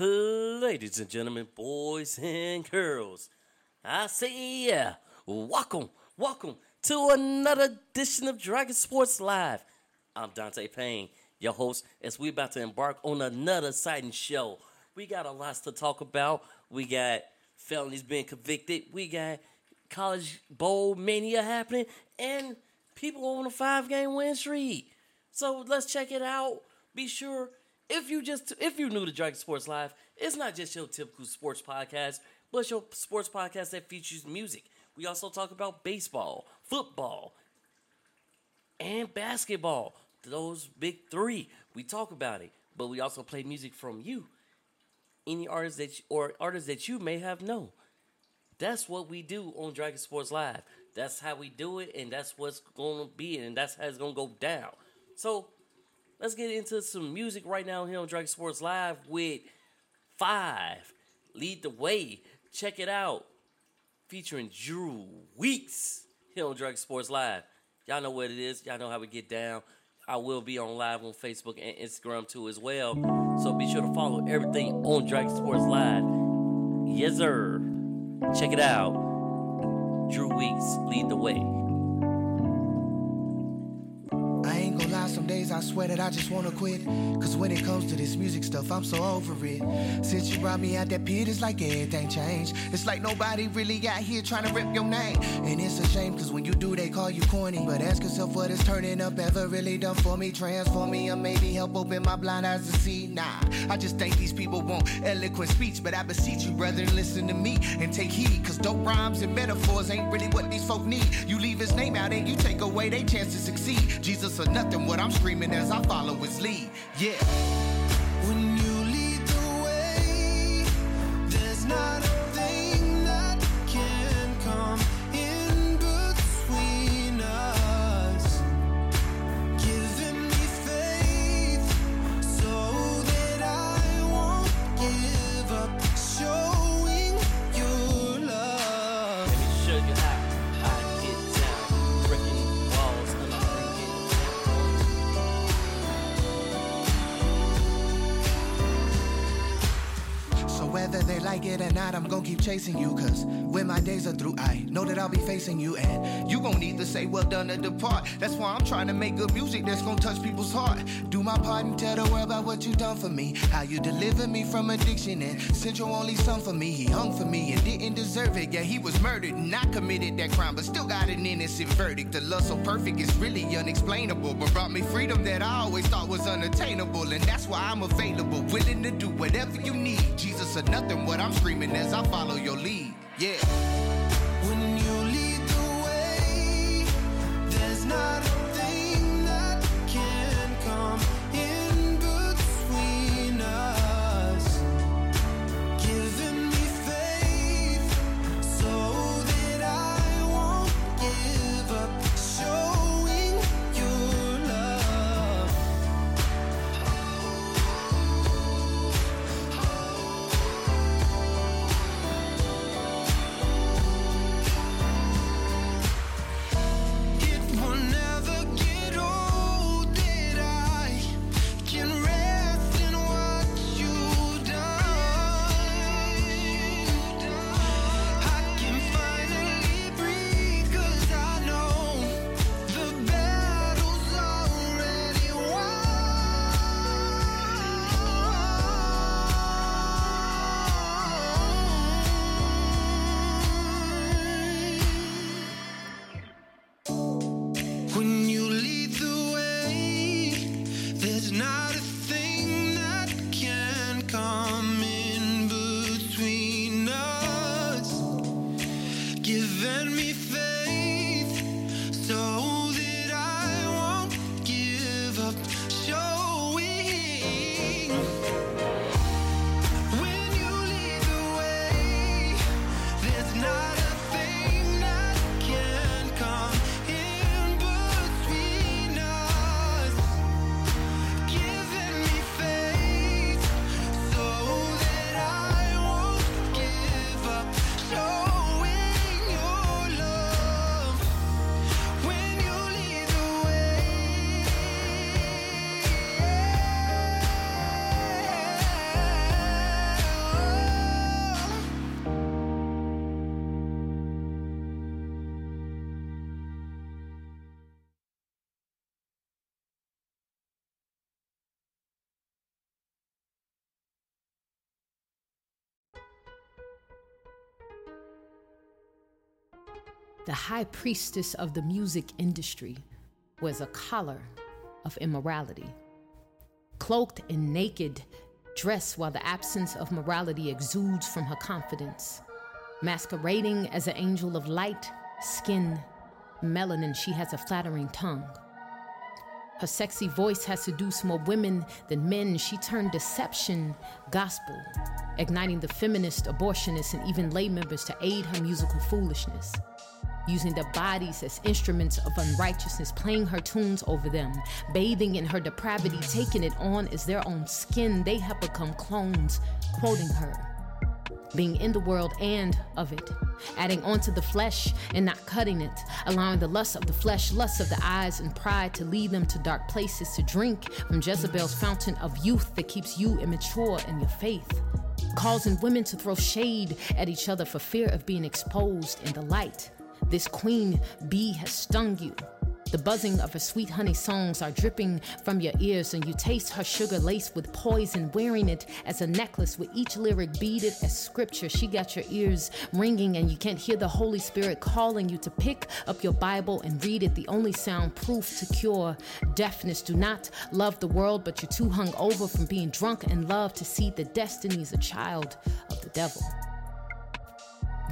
Ladies and gentlemen, boys and girls, I say yeah, welcome, welcome to another edition of Dragon Sports Live. I'm Dante Payne, your host, as we're about to embark on another exciting show. We got a lot to talk about. We got felonies being convicted. We got college bowl mania happening, and people on a five game win streak. So let's check it out. Be sure if you just if you're new to Dragon Sports Live, it's not just your typical sports podcast, but your sports podcast that features music. We also talk about baseball, football, and basketball. Those big three. We talk about it, but we also play music from you, any artists that you, or artists that you may have known. That's what we do on Dragon Sports Live. That's how we do it, and that's what's going to be, and that's how it's going to go down. So let's get into some music right now here on Dragon Sports Live with Five. Lead the way. Check it out. Featuring Drew Weeks here on Dragon Sports Live. Y'all know what it is. Y'all know how we get down. I will be on live on Facebook and Instagram too as well. So be sure to follow everything on Dragon Sports Live. Yes, sir. Check it out. Drew Weeks, lead the way. Days I swear that I just wanna quit. Cause when it comes to this music stuff, I'm so over it. Since you brought me out that pit, it's like everything changed. It's like nobody really got here trying to rip your name. And it's a shame, cause when you do, they call you corny. But ask yourself what is turning up ever really done for me. Transform me or maybe help open my blind eyes to see. Nah, I just think these people want eloquent speech. But I beseech you, brother, listen to me and take heed. Cause dope rhymes and metaphors ain't really what these folk need. You leave his name out and you take away their chance to succeed. Jesus or nothing, what I'm screaming as I follow his lead. Yeah. It not, I'm gonna keep chasing you. Cause when my days are through, I know that I'll be facing you. And you gon' need to say well done to depart. That's why I'm trying to make good music that's gonna touch people's heart. Do my part and tell the world about what you done for me. How you delivered me from addiction and sent your only son for me. He hung for me and didn't deserve it. Yeah, he was murdered and I committed that crime, but still got an innocent verdict. The love so perfect is really unexplainable, but brought me freedom that I always thought was unattainable. And that's why I'm available, willing to do whatever you need. Jesus or nothing, what I'm screaming as I follow your lead. Yeah. When you lead the way, there's not the high priestess of the music industry, wears a collar of immorality. Cloaked and naked, dressed while the absence of morality exudes from her confidence. Masquerading as an angel of light, skin, melanin, she has a flattering tongue. Her sexy voice has seduced more women than men. She turned deception gospel, igniting the feminist, abortionists, and even lay members to aid her musical foolishness. Using their bodies as instruments of unrighteousness, playing her tunes over them, bathing in her depravity, taking it on as their own skin. They have become clones, quoting her being in the world and of it, adding onto the flesh and not cutting it, allowing the lust of the flesh, lust of the eyes, and pride to lead them to dark places, to drink from Jezebel's fountain of youth that keeps you immature in your faith, causing women to throw shade at each other for fear of being exposed in the light. This queen bee has stung you. The buzzing of her sweet honey songs are dripping from your ears, and you taste her sugar laced with poison, wearing it as a necklace with each lyric beaded as scripture. She got your ears ringing, and you can't hear the Holy Spirit calling you to pick up your Bible and read it. The only soundproof to cure deafness. Do not love the world, but you're too hung over from being drunk in love to see the destinies a child of the devil.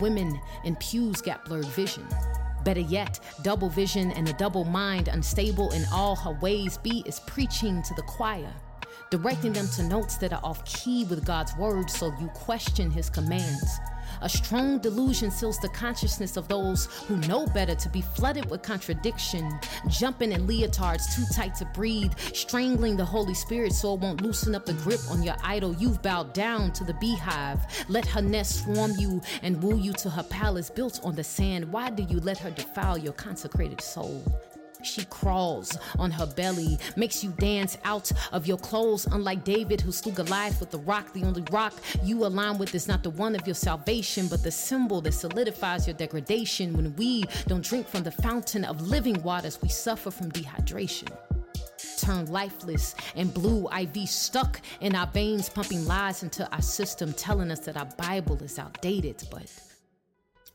Women in pews got blurred vision. Better yet, double vision and a double mind, unstable in all her ways. B is preaching to the choir, directing them to notes that are off key with God's word so you question his commands. A strong delusion seals the consciousness of those who know better to be flooded with contradiction, jumping in leotards too tight to breathe, strangling the Holy Spirit so it won't loosen up the grip on your idol. You've bowed down to the beehive. Let her nest swarm you and woo you to her palace built on the sand. Why do you let her defile your consecrated soul? She crawls on her belly, makes you dance out of your clothes. Unlike David, who slew Goliath with the rock, the only rock you align with is not the one of your salvation, but the symbol that solidifies your degradation. When we don't drink from the fountain of living waters, we suffer from dehydration. Turn lifeless and blue IV stuck in our veins, pumping lies into our system, telling us that our Bible is outdated. But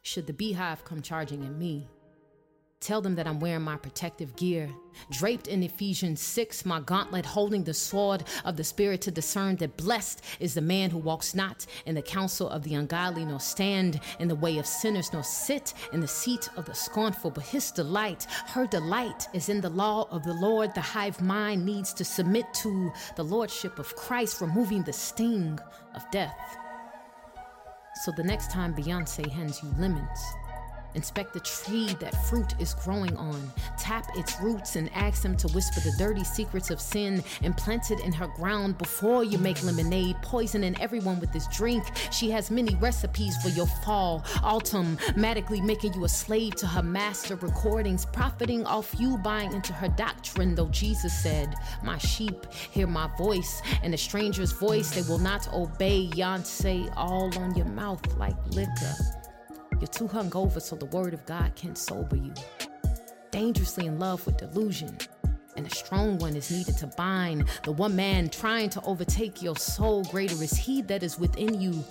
should the beehive come charging at me, Tell them that I'm wearing my protective gear. Draped in Ephesians 6, my gauntlet holding the sword of the Spirit to discern that blessed is the man who walks not in the counsel of the ungodly, nor stand in the way of sinners, nor sit in the seat of the scornful. But his delight, her delight, is in the law of the Lord. The hive mind needs to submit to the lordship of Christ, removing the sting of death. So the next time Beyonce hands you lemons, Inspect the tree that fruit is growing on. Tap its roots and ask them to whisper the dirty secrets of sin implanted in her ground before you make lemonade, poisoning everyone with this drink. She has many recipes for your fall, automatically making you a slave to her master recordings, profiting off you buying into her doctrine. Though Jesus said, My sheep hear my voice, and a stranger's voice they will not obey. Yonsei all on your mouth like liquor. You're too hungover so the word of God can sober you. Dangerously in love with delusion. And a strong one is needed to bind the one man trying to overtake your soul. Greater is he that is within you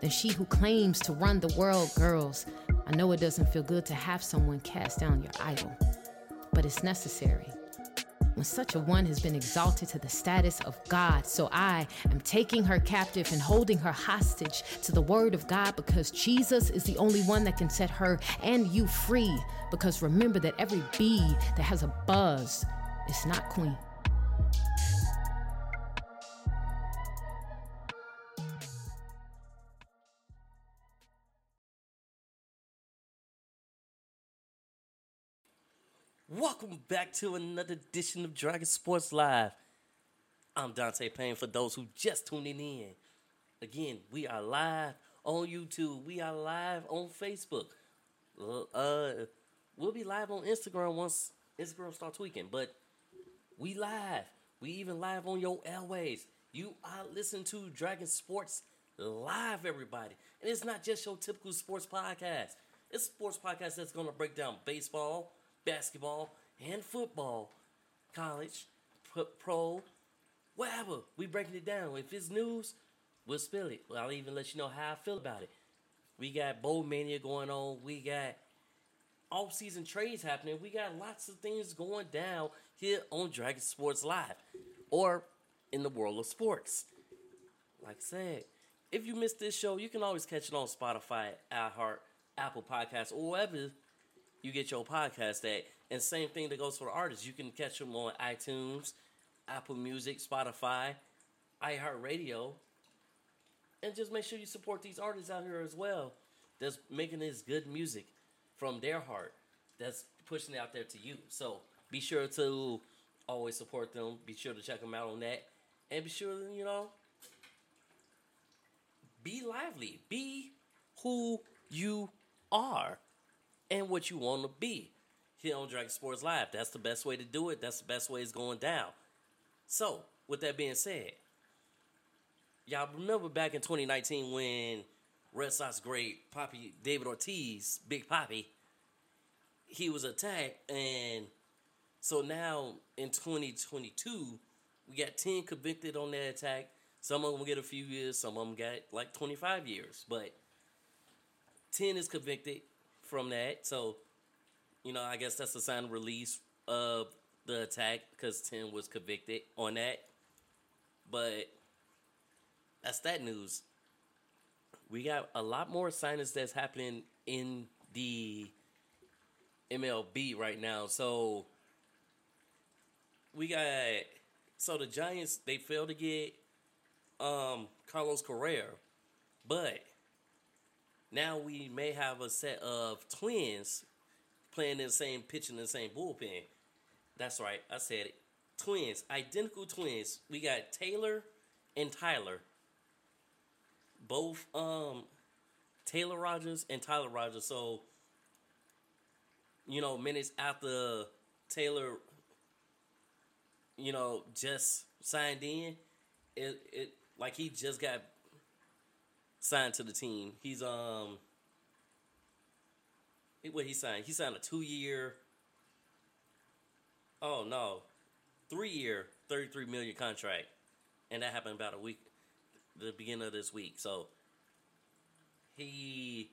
than she who claims to run the world. Girls, I know it doesn't feel good to have someone cast down your idol, but it's necessary when such a one has been exalted to the status of God. So I am taking her captive and holding her hostage to the word of God because Jesus is the only one that can set her and you free. Because remember that every bee that has a buzz is not queen. Welcome back to another edition of Dragon Sports Live. I'm Dante Payne for those who just tuning in. Again, we are live on YouTube. We are live on Facebook. Uh, we'll be live on Instagram once Instagram start tweaking, but we live. We even live on your airways. You are listening to Dragon Sports Live, everybody. And it's not just your typical sports podcast. It's a sports podcast that's going to break down baseball, basketball, and football, college, pro, whatever. We breaking it down. If it's news, we'll spill it. I'll even let you know how I feel about it. We got bowl mania going on. We got off-season trades happening. We got lots of things going down here on Dragon Sports Live, or in the world of sports. Like I said, if you missed this show, you can always catch it on Spotify, iHeart, Apple Podcasts, or wherever you get your podcast at. And same thing that goes for the artists. You can catch them on iTunes, Apple Music, Spotify, iHeartRadio. And just make sure you support these artists out here as well that's making this good music from their heart that's pushing it out there to you. So be sure to always support them. Be sure to check them out on that. And be sure, to, you know, be lively. Be who you are and what you want to be here on Dragon Sports Live. That's the best way to do it. That's the best way it's going down. So, with that being said, y'all remember back in 2019 when Red Sox great Papi David Ortiz, Big Papi, he was attacked, and so now in 2022, we got 10 convicted on that attack. Some of them get a few years, some of them got like 25 years, but 10 is convicted from that. So, you know, I guess that's a sign of release of the attack because 10 was convicted on that. But that's that news. We got a lot more signings that's happening in the MLB right now. So we got so the Giants they failed to get um Carlos Correa, but now we may have a set of twins playing in the same pitch in the same bullpen. That's right, I said it. Twins, identical twins. We got Taylor and Tyler. Both um Taylor Rogers and Tyler Rogers. So you know, minutes after Taylor you know, just signed in, it it like he just got signed to the team. He's um what he signed? He signed a two year oh no. Three year, thirty three million contract. And that happened about a week the beginning of this week. So he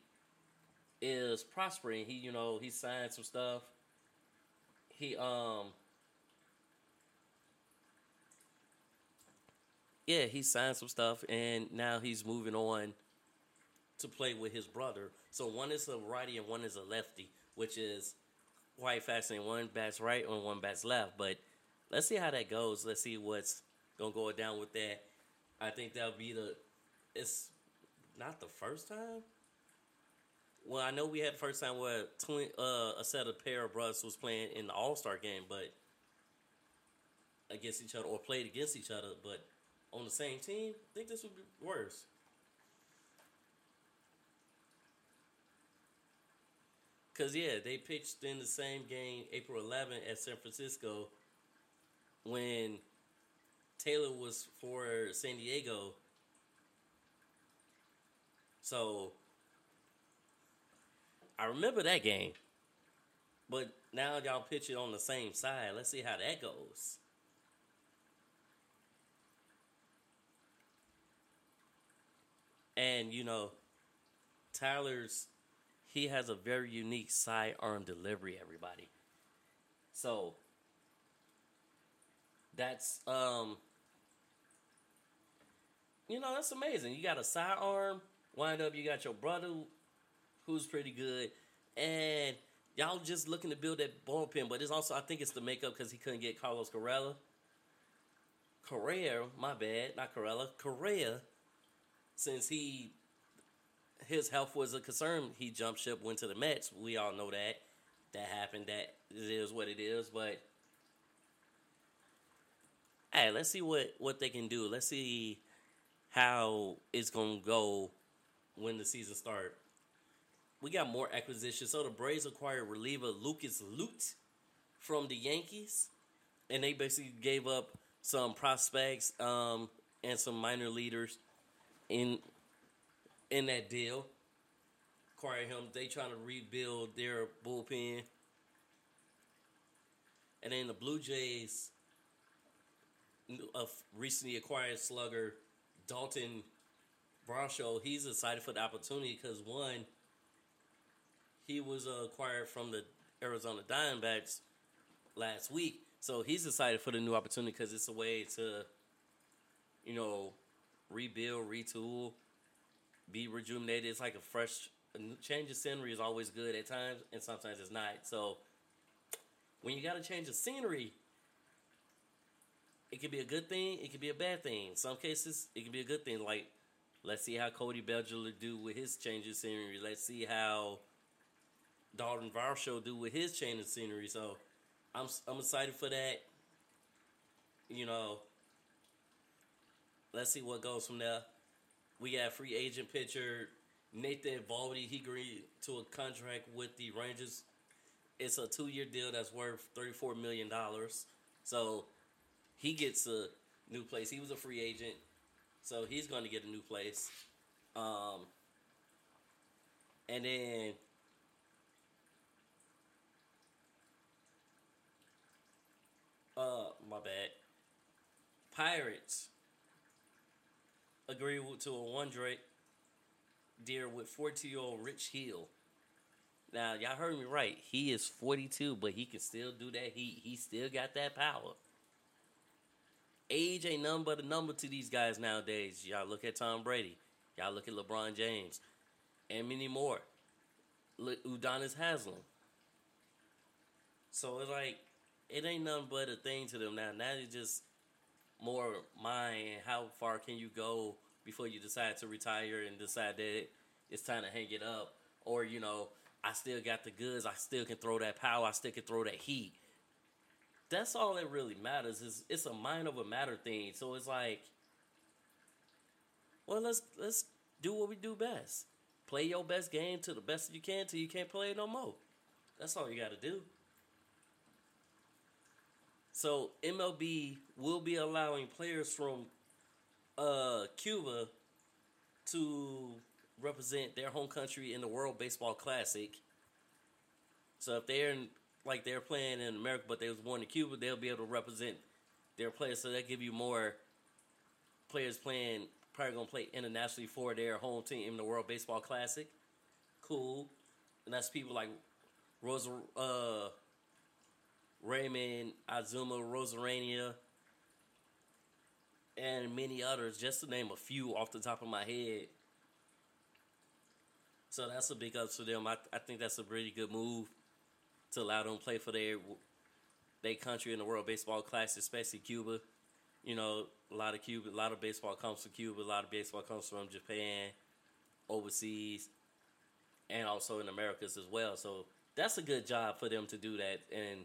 is prospering. He, you know, he signed some stuff. He um yeah, he signed some stuff, and now he's moving on to play with his brother. So one is a righty and one is a lefty, which is quite fascinating. One bats right and one bats left. But let's see how that goes. Let's see what's gonna go down with that. I think that'll be the. It's not the first time. Well, I know we had the first time where twin, uh, a set of pair of brothers was playing in the All Star game, but against each other or played against each other, but on the same team, I think this would be worse. Cause yeah, they pitched in the same game April 11th at San Francisco when Taylor was for San Diego. So I remember that game. But now y'all pitch it on the same side. Let's see how that goes. And you know, Tyler's he has a very unique sidearm delivery, everybody. So that's um you know, that's amazing. You got a sidearm, wind up you got your brother who's pretty good, and y'all just looking to build that bullpen, but it's also I think it's the makeup because he couldn't get Carlos Correa. Correa, my bad, not Corella. Correa since he his health was a concern, he jumped ship, went to the Mets. We all know that that happened. That it is what it is. But hey, let's see what what they can do. Let's see how it's gonna go when the season start. We got more acquisitions. So the Braves acquired reliever Lucas Luetge from the Yankees, and they basically gave up some prospects um, and some minor leaders in in that deal. Acquire him. They trying to rebuild their bullpen. And then the Blue Jays recently acquired slugger Dalton Varsho. He's excited for the opportunity because one, he was acquired from the Arizona Diamondbacks last week. So he's excited for the new opportunity because it's a way to, you know, rebuild, retool, be rejuvenated. It's like a fresh change of scenery is always good at times, and sometimes it's not. So when you got to change the scenery, it could be a good thing. It could be a bad thing. Some cases, it can be a good thing. Like, let's see how Cody Bellinger do with his change of scenery. Let's see how Dalton Varsho do with his change of scenery. So I'm I'm excited for that. You know, let's see what goes from there. We got free agent pitcher Nathan Eovaldi. He agreed to a contract with the Rangers. It's a two year deal that's worth thirty four million dollars. So he gets a new place. He was a free agent, so he's going to get a new place. Um, and then uh, my bad. Pirates agree to a one Drake deal with 42 year old Rich Hill. Now, y'all heard me right. He is 42, but he can still do that. He he still got that power. Age ain't nothing but a number to these guys nowadays. Y'all look at Tom Brady. Y'all look at LeBron James. And many more. Look, Udonis Haslem. So it's like, it ain't nothing but a thing to them now. Now it's just more mind. How far can you go before you decide to retire and decide that it's time to hang it up? Or, you know, I still got the goods. I still can throw that power. I still can throw that heat. That's all that really matters. Is it's a mind over matter thing. So it's like, well, let's let's do what we do best. Play your best game to the best you can till you can't play it no more. That's all you got to do. So MLB will be allowing players from uh, Cuba to represent their home country in the World Baseball Classic. So if they're in, like they're playing in America, but they was born in Cuba, they'll be able to represent their players. So that give you more players playing, probably gonna play internationally for their home team in the World Baseball Classic. Cool, and that's people like Rosa, uh, Raymond Azuma, Arozarena, and many others, just to name a few off the top of my head. So that's a big up to them. I, I think that's a really good move to allow them play for their their country in the World Baseball Classic, especially Cuba. You know, a lot of Cuba, a lot of baseball comes from Cuba. A lot of baseball comes from Japan, overseas, and also in Americas as well. So that's a good job for them to do that, and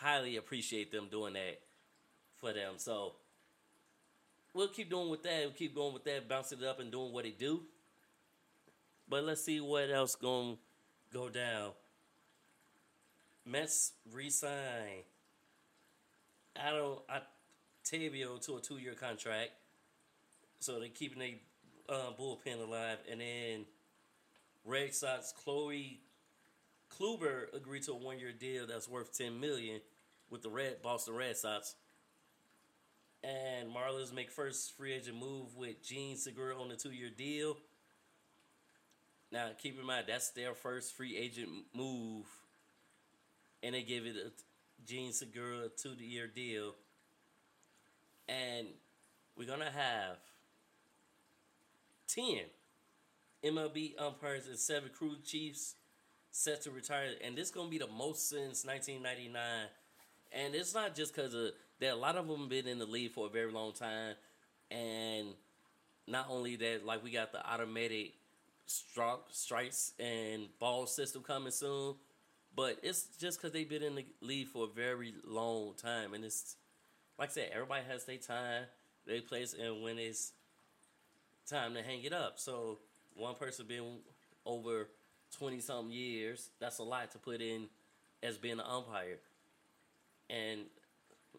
highly appreciate them doing that for them. So we'll keep doing with that. We'll keep going with that, bouncing it up and doing what they do. But let's see what else gonna go down. Mets resign Adam Ottavino to a two-year contract, so they're keeping their uh, bullpen alive. And then Red Sox Corey Kluber agreed to a one-year deal that's worth ten million with the Red Boston Red Sox. And Marlins make first free agent move with Jean Segura on a two-year deal. Now, keep in mind that's their first free agent move, and they give it a Jean Segura a two-year deal. And we're gonna have ten MLB umpires and seven crew chiefs set to retire, and this is gonna be the most since 1999. And it's not just because of that. A lot of them been in the league for a very long time, and not only that, like we got the automatic stri- strikes and ball system coming soon, but it's just because they've been in the league for a very long time, and it's like I said, everybody has their time, they place, and when it's time to hang it up. So one person been over twenty something years. That's a lot to put in as being an umpire, and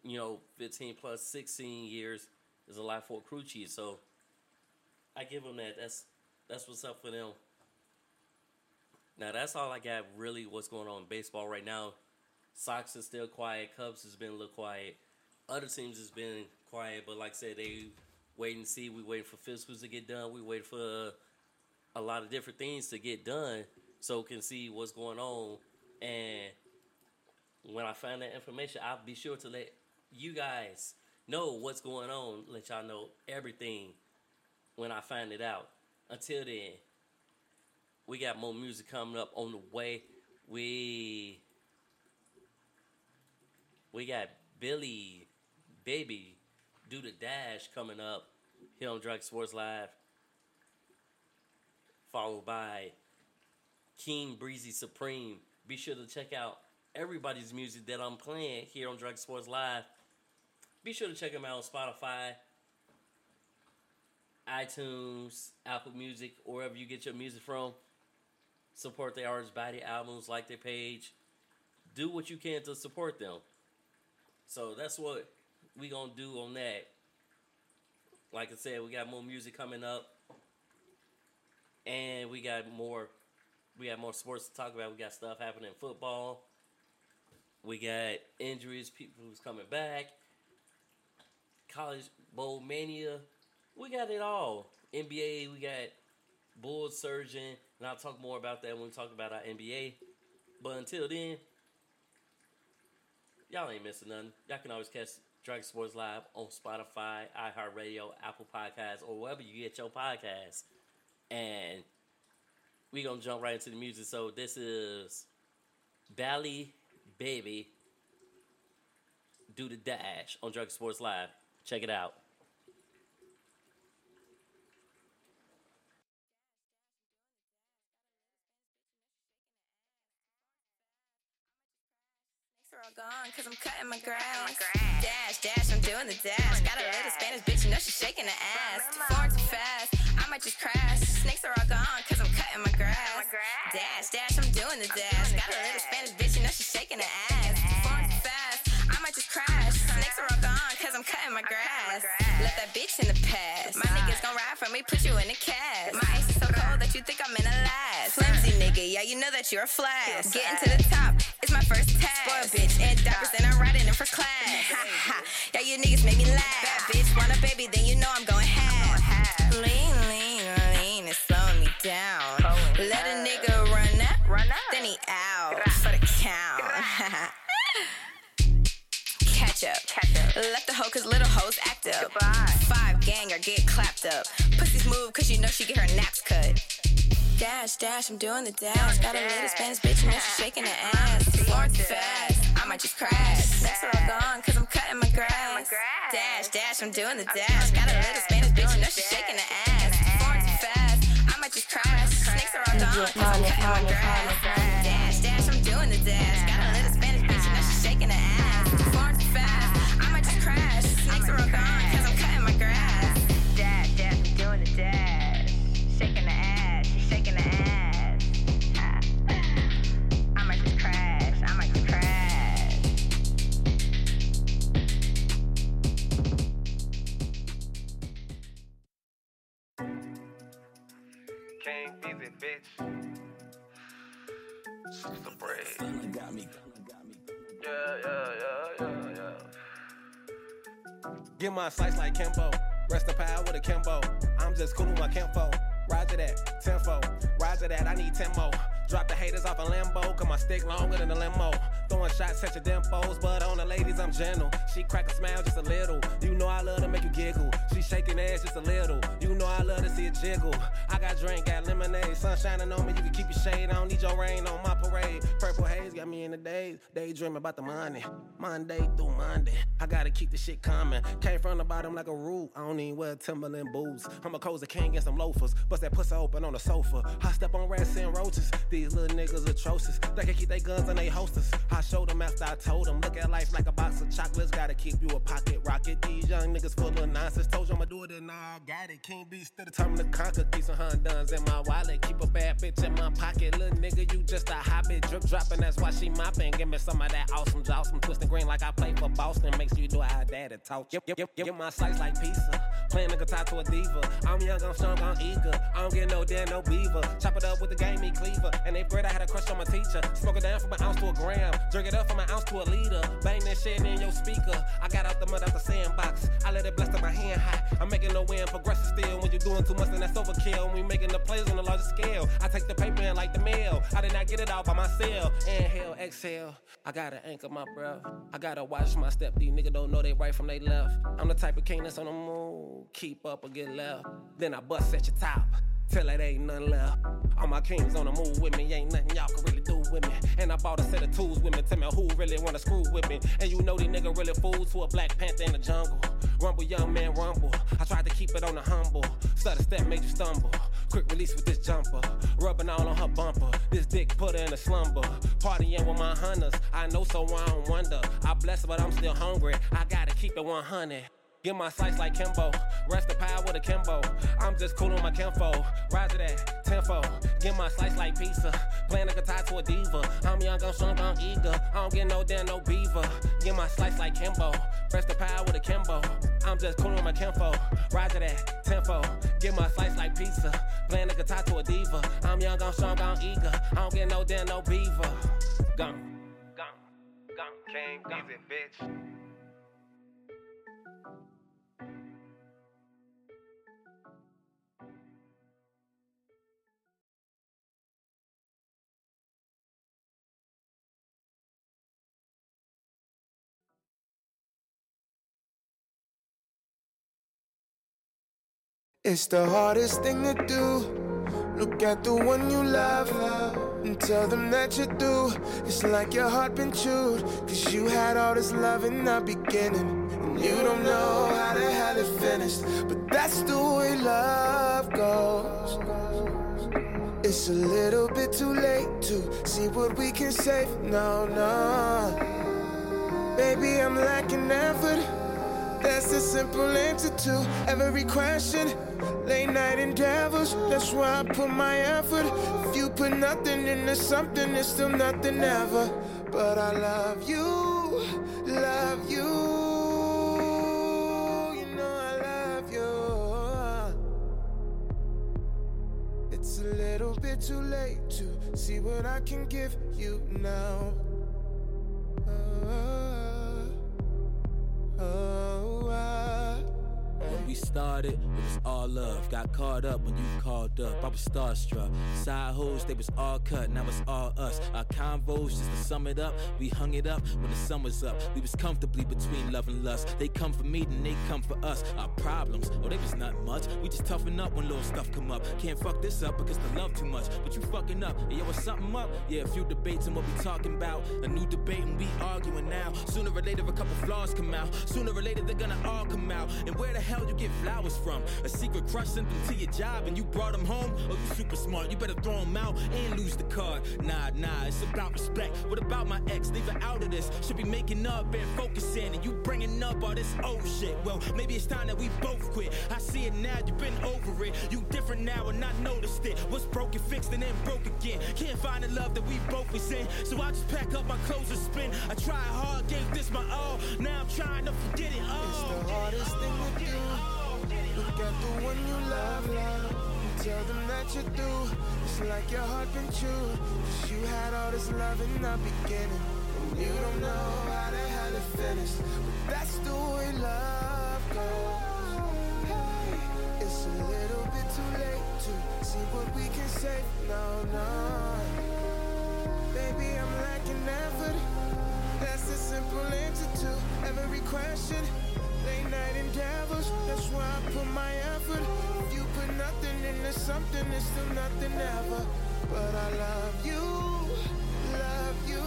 you know, fifteen plus sixteen years is a lot for a crew chief. So I give them that. That's that's what's up for them. Now that's all I got. Really, what's going on in baseball right now? Sox is still quiet. Cubs has been a little quiet. Other teams has been quiet, but like I said, they wait and see. We waiting for physicals to get done. We wait for uh, a lot of different things to get done so can see what's going on. And when I find that information, I'll be sure to let you guys know what's going on. Let y'all know everything when I find it out. Until then, we got more music coming up on the way. We we got Billy Baby Do the Dash coming up here on Drug Sports Live. Followed by King Breezy Supreme. Be sure to check out everybody's music that I'm playing here on Drug Sports Live. Be sure to check them out on Spotify, iTunes, Apple Music, or wherever you get your music from. Support the artists, buy the albums, like their page. Do what you can to support them. So that's what we gonna do on that. Like I said, we got more music coming up, and we got more. We got more sports to talk about. We got stuff happening in football. We got injuries, people who's coming back, college bowl mania. We got it all. NBA, we got Bulls Surgeon, and I'll talk more about that when we talk about our NBA. But until then, y'all ain't missing nothing. Y'all can always catch Dragon Sports Live on Spotify, iHeartRadio, Apple Podcasts, or wherever you get your podcasts. And we gonna jump right into the music. So this is Bally Baby Do the Dash on Dragon Sports Live. Check it out. are gone, cause I'm cutting my grass. Dash, dash, I'm doing the dash. Got a little Spanish bitch, you know she's shaking her ass. Too far, too fast, I might just crash. Snakes are all gone, cause I'm cutting my grass. Dash, dash, I'm doing the dash. Got a little Spanish bitch, you know she's shaking her ass. Too far, too fast, I might just crash. Snakes are all gone, cause I'm cutting my grass. Left that bitch in the past. My niggas gon' ride for me, put you in the cast. My ice is so cold that you think I'm in a last. Flimsy nigga, yeah, you know that you're a flash. Getting to the top, it's my first test. Spoiled bitch, in diapers, and I'm riding in for class. Ha ha, yeah, you niggas make me laugh. Bad bitch, want a baby, then you know I'm going half. Lean, lean, lean, it's slowing me down. Let a nigga run up, then he out for the count. Catch up. Left the hoe cause little hoes act up. Five gang or get clapped up. Pussies move cause you know she get her naps cut. Dash, dash, I'm doing the dash. Got a little Spanish bitch, you know she's shaking her ass. Far too fast, I might just crash. Next are all gone, cause I'm cutting my grass. Dash, dash, I'm doing the dash. Got a little Spanish bitch, you know she's shaking her ass. Far too fast, I might just crash. Snakes are all gone, cause I'm cutting my grass. My slice like Kimbo. Rest in power with a Kimbo. I'm just cool with my Kimbo. Roger that, tenfold. Roger that, I need 10 more. Drop the haters off a limbo, cause my stick longer than a limo. Throwing shots at your dimples, but on the ladies I'm gentle. She crack a smile just a little. You know I love to make you giggle. She shaking ass just a little. You know I love to see it jiggle. I got drink, got lemonade, sun shining on me. You can keep your shade. I don't need your rain on my parade. Purple haze got me in the days. Daydreaming about the money. Monday through Monday. I gotta keep the shit coming. Came from the bottom like a root. I don't even wear Timberland boots. I'm a cozy king and some loafers. Bust that pussy open on the sofa. I step on rats and roaches. These little niggas atrocious. They can keep their guns and they holsters. I showed them after I told them. Look at life like a box of chocolates. Gotta keep you a pocket rocket. These young niggas full of nonsense. Told you I'ma do it and I got it. King B still determined to conquer. Keep some Honduns in my wallet. Keep a bad bitch in my pocket. Little nigga, you just a hobby. Drip dropping, that's why she mopping. Give me some of that awesome. I'm twisting green like I play for Boston. Make sure you do how daddy talk. you. Yep, yep, yep. Get my slice like pizza. Playing the guitar to a diva. I'm young, I'm strong, I'm eager. I don't get no damn, no beaver. Chop it up with the game, me cleaver. And they grade, I had a crush on my teacher. Smoke it down from an ounce to a gram. Drink it up from an ounce to a liter. Bang that shit in your speaker. I got out the mud out the sandbox. I let it blast in my hand high. I'm making no win, progressive still. When you're doing too much, then that's overkill. We making the players on the larger scale. I take the paper in like the mail. I did not get it out by myself. Inhale, exhale. I gotta anchor my breath. I gotta watch my step. These niggas don't know they right from they left. I'm the type of king that's on the move. Keep up or get left. Then I bust at your top. Till it ain't nothing left. All my kings on the move with me, ain't nothing y'all can really do with me. And I bought a set of tools with me, tell me who really wanna screw with me. And you know these niggas really fools to a black panther in the jungle. Rumble, young man, rumble. I tried to keep it on the humble. Stutter step made you stumble. Quick release with this jumper. Rubbing all on her bumper. This dick put her in a slumber. Partying with my hunters. I know, so I don't wonder. I bless, but I'm still hungry. I gotta keep it 100. Get my slice like Kimbo. Rest the pie with a Kimbo. I'm just cool on my Kimbo. Rise to that tempo. Get my slice like pizza. Playing a guitar to a diva. I'm young, I'm strong, I'm eager. I don't get no damn no beaver. Get my slice like Kimbo. Rest the pie with a Kimbo. I'm just cool on my Kimbo. Rise to that tempo. Get my slice like pizza. Playing a guitar to a diva. I'm young, I'm strong, I'm eager. I don't get no damn no beaver. Gone. Gone. Gone. King Easy, bitch. It's the hardest thing to do. Look at the one you love and tell them that you do. It's like your heart been chewed. Cause you had all this love in the beginning. And you don't know how the hell it finished. But that's the way love goes. It's a little bit too late to see what we can save. No, no. Baby, I'm lacking effort. That's the simple answer to every question. Late night endeavors, that's why I put my effort. If you put nothing into something, it's still nothing ever. But I love you, love you. You know I love you. It's a little bit too late to see what I can give you now. Started, it was all love. Got caught up when you called up. I was starstruck. Side hoes, they was all cut. Now it's all us. Our convos, just to sum it up, we hung it up when the sun was up. We was comfortably between love and lust. They come for me, then they come for us. Our problems, oh, they was not much. We just toughen up when little stuff come up. Can't fuck this up because the love too much. But you fucking up. Hey, yo, something up? Yeah, a few debates and what we talking about. A new debate and we arguing now. Sooner or later, a couple flaws come out. Sooner or later, they're gonna all come out. And where the hell you get flowers from? A secret crush sent them to your job and you brought them home? Oh, you super smart. You better throw them out and lose the card. Nah, nah, it's about respect. What about my ex? Leave her out of this. Should be making up and focusing. And you bringing up all this old shit. Well, maybe it's time that we both quit. I see it now, you've been over it. You different now and I noticed it. What's broken, fixed, and then broke again. Can't find the love that we both was in. So I just pack up my clothes and spin. I tried hard, gave this my all. Now I'm trying to forget it all. It's the hardest thing to do. At the one you love, love. And tell them that you do. It's like your heart been chewed. Cause you had all this love in the beginning. And you don't know how the hell it finished. But that's the way love goes. Hey, it's a little bit too late to see what we can say. No, no. Baby, I'm lacking effort. That's the simple answer to every question. Night endeavors, that's why I put my effort. If you put nothing into something, it's still nothing ever. But I love you, love you.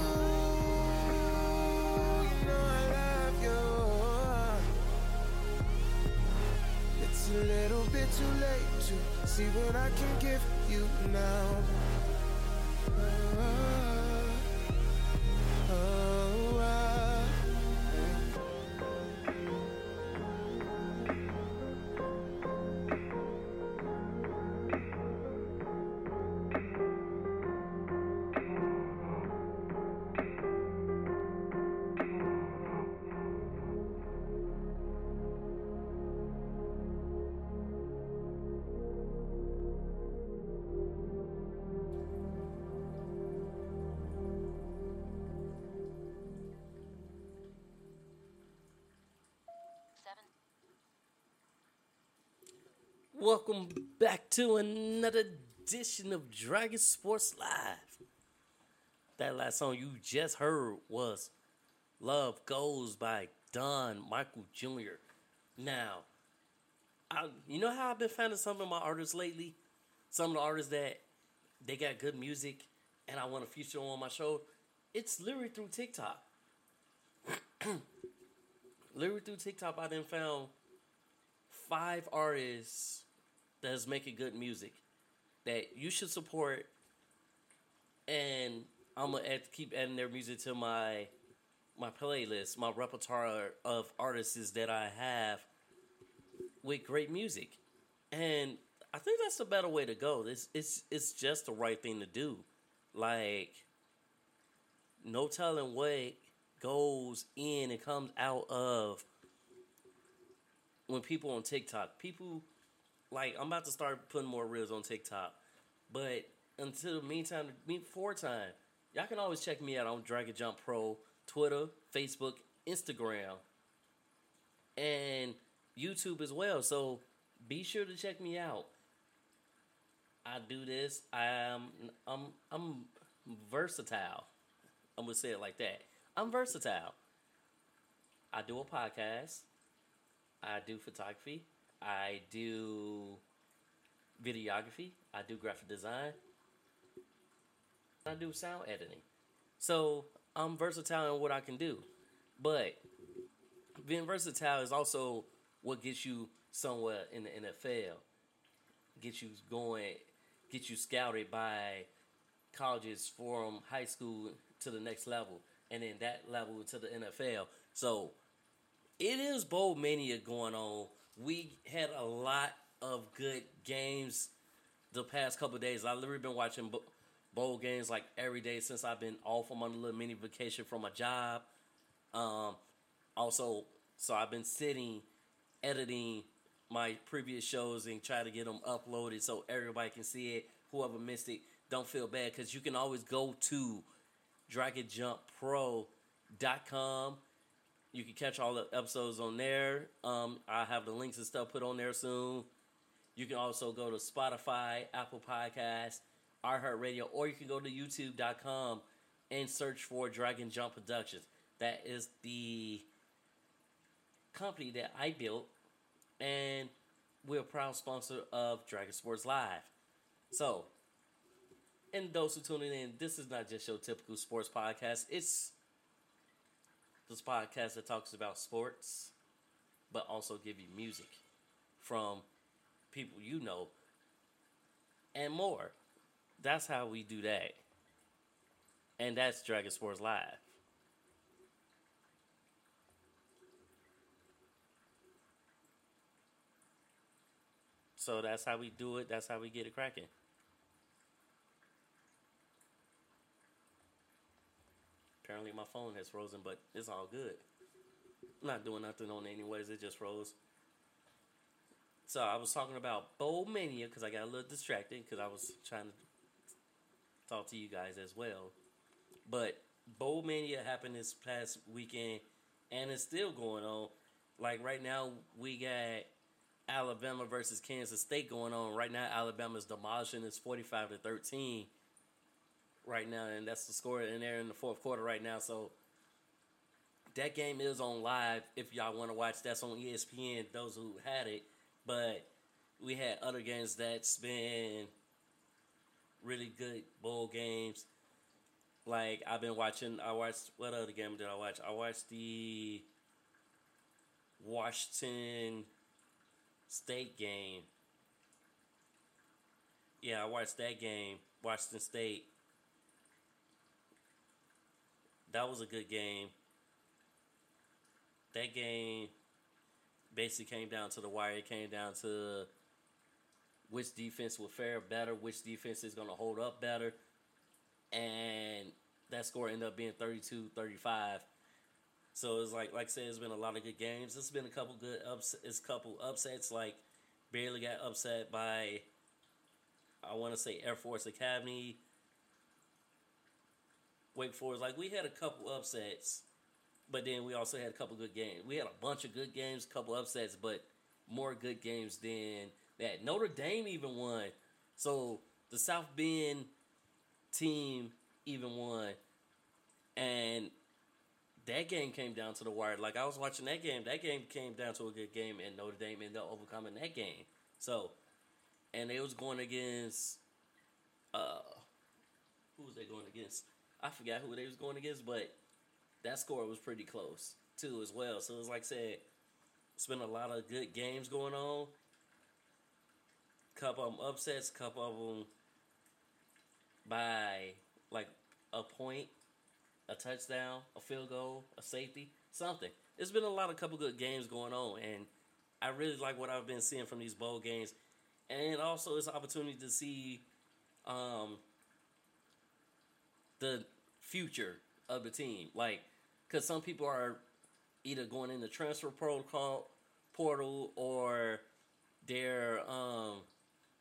You know I love you. It's a little bit too late to see what I can give you now. Oh, Welcome back to another edition of Dragon Sports Live. That last song you just heard was Love Goes by Don Michael Jr. Now, I, you know how I've been finding some of my artists lately? Some of the artists that they got good music and I want to feature on my show. It's literally through TikTok. literally through TikTok, I then found five artists that's making good music that you should support, and I'm gonna add, keep adding their music to my my playlist, my repertoire of artists that I have with great music, and I think that's a better way to go. This it's it's just the right thing to do. Like, no telling what goes in and comes out of when people on TikTok. People like I'm about to start putting more reels on TikTok, but until the meantime, before time, y'all can always check me out on Dragon Jump Pro, Twitter, Facebook, Instagram, and YouTube as well. So be sure to check me out. I do this. I'm I'm I'm versatile. I'm gonna say it like that. I'm versatile. I do a podcast. I do photography. I do videography. I do graphic design. I do sound editing. So I'm versatile in what I can do. But being versatile is also what gets you somewhere in the NFL. Get you going, get you scouted by colleges from high school to the next level, and then that level to the NFL. So it is bowl mania going on. We had a lot of good games the past couple days. I've literally been watching bowl games like every day since I've been off I'm on my little mini vacation from my job. Um, also, so I've been sitting, editing my previous shows and try to get them uploaded so everybody can see it. Whoever missed it, don't feel bad because you can always go to dragonjumppro.com. You can catch all the episodes on there. Um, I have the links and stuff put on there soon. You can also go to Spotify, Apple Podcasts, iHeartRadio, or you can go to YouTube.com and search for Dragon Jump Productions. That is the company that I built, and we're a proud sponsor of Dragon Sports Live. So, and those who tuning in, this is not just your typical sports podcast. It's this podcast that talks about sports, but also give you music from people you know and more. That's how we do that. And that's Dragon Sports Live. So that's how we do it. That's how we get it cracking. Apparently my phone has frozen, but it's all good. I'm not doing nothing on it anyways. It just froze. So I was talking about Bowl Mania because I got a little distracted because I was trying to talk to you guys as well. But Bowl Mania happened this past weekend and it's still going on. Like right now, we got Alabama versus Kansas State going on. Right now, Alabama's demolishing. It's 45 to 13 right now, and that's the score in there in the fourth quarter right now. So that game is on live if y'all want to watch. That's on ESPN. Those who had it, but we had other games that's been really good bowl games. Like I've been watching. I watched what other game did I watch? I watched the Washington State game. Yeah, I watched that game. Washington State that was a good game. That game basically came down to the wire. It came down to which defense will fare better, which defense is going to hold up better. And that score ended up being 32 35. So it's like, like I said, it's been a lot of good games. It's been a couple good ups. It's a couple upsets. Like barely got upset by, I want to say Air Force Academy. Wake Forest. Like we had a couple upsets, but then we also had a couple good games. We had a bunch of good games, a couple upsets, but more good games than that. Notre Dame even won. So the South Bend team even won. And that game came down to the wire. Like I was watching that game. That game came down to a good game, and Notre Dame ended up overcoming that game. So, and they was going against, uh, who was they going against? I forgot who they was going against, but that score was pretty close too as well. So it was like I said, it's been a lot of good games going on. Couple of them upsets, couple of them by like a point, a touchdown, a field goal, a safety, something. It's been a lot of couple good games going on, and I really like what I've been seeing from these bowl games, and also it's an opportunity to see um, the future of the team, like because some people are either going in the transfer protocol portal or they're um,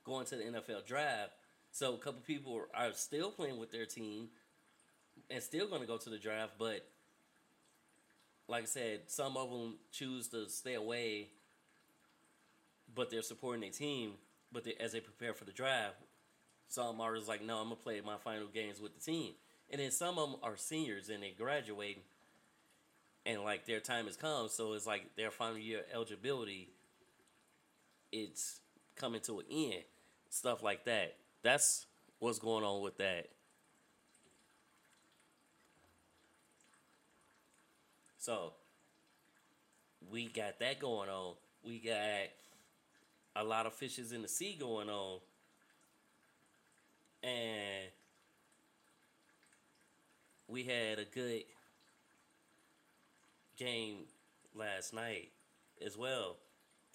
going to the NFL draft. So a couple people are still playing with their team and still going to go to the draft, but like I said, some of them choose to stay away, but they're supporting their team. But they, as they prepare for the draft, some are just like, no, I'm gonna play my final games with the team, and then some of them are seniors and they graduating, and like their time has come, so it's like their final year eligibility. It's coming to an end, stuff like that. That's what's going on with that. So we got that going on. We got a lot of fishes in the sea going on. And we had a good game last night as well.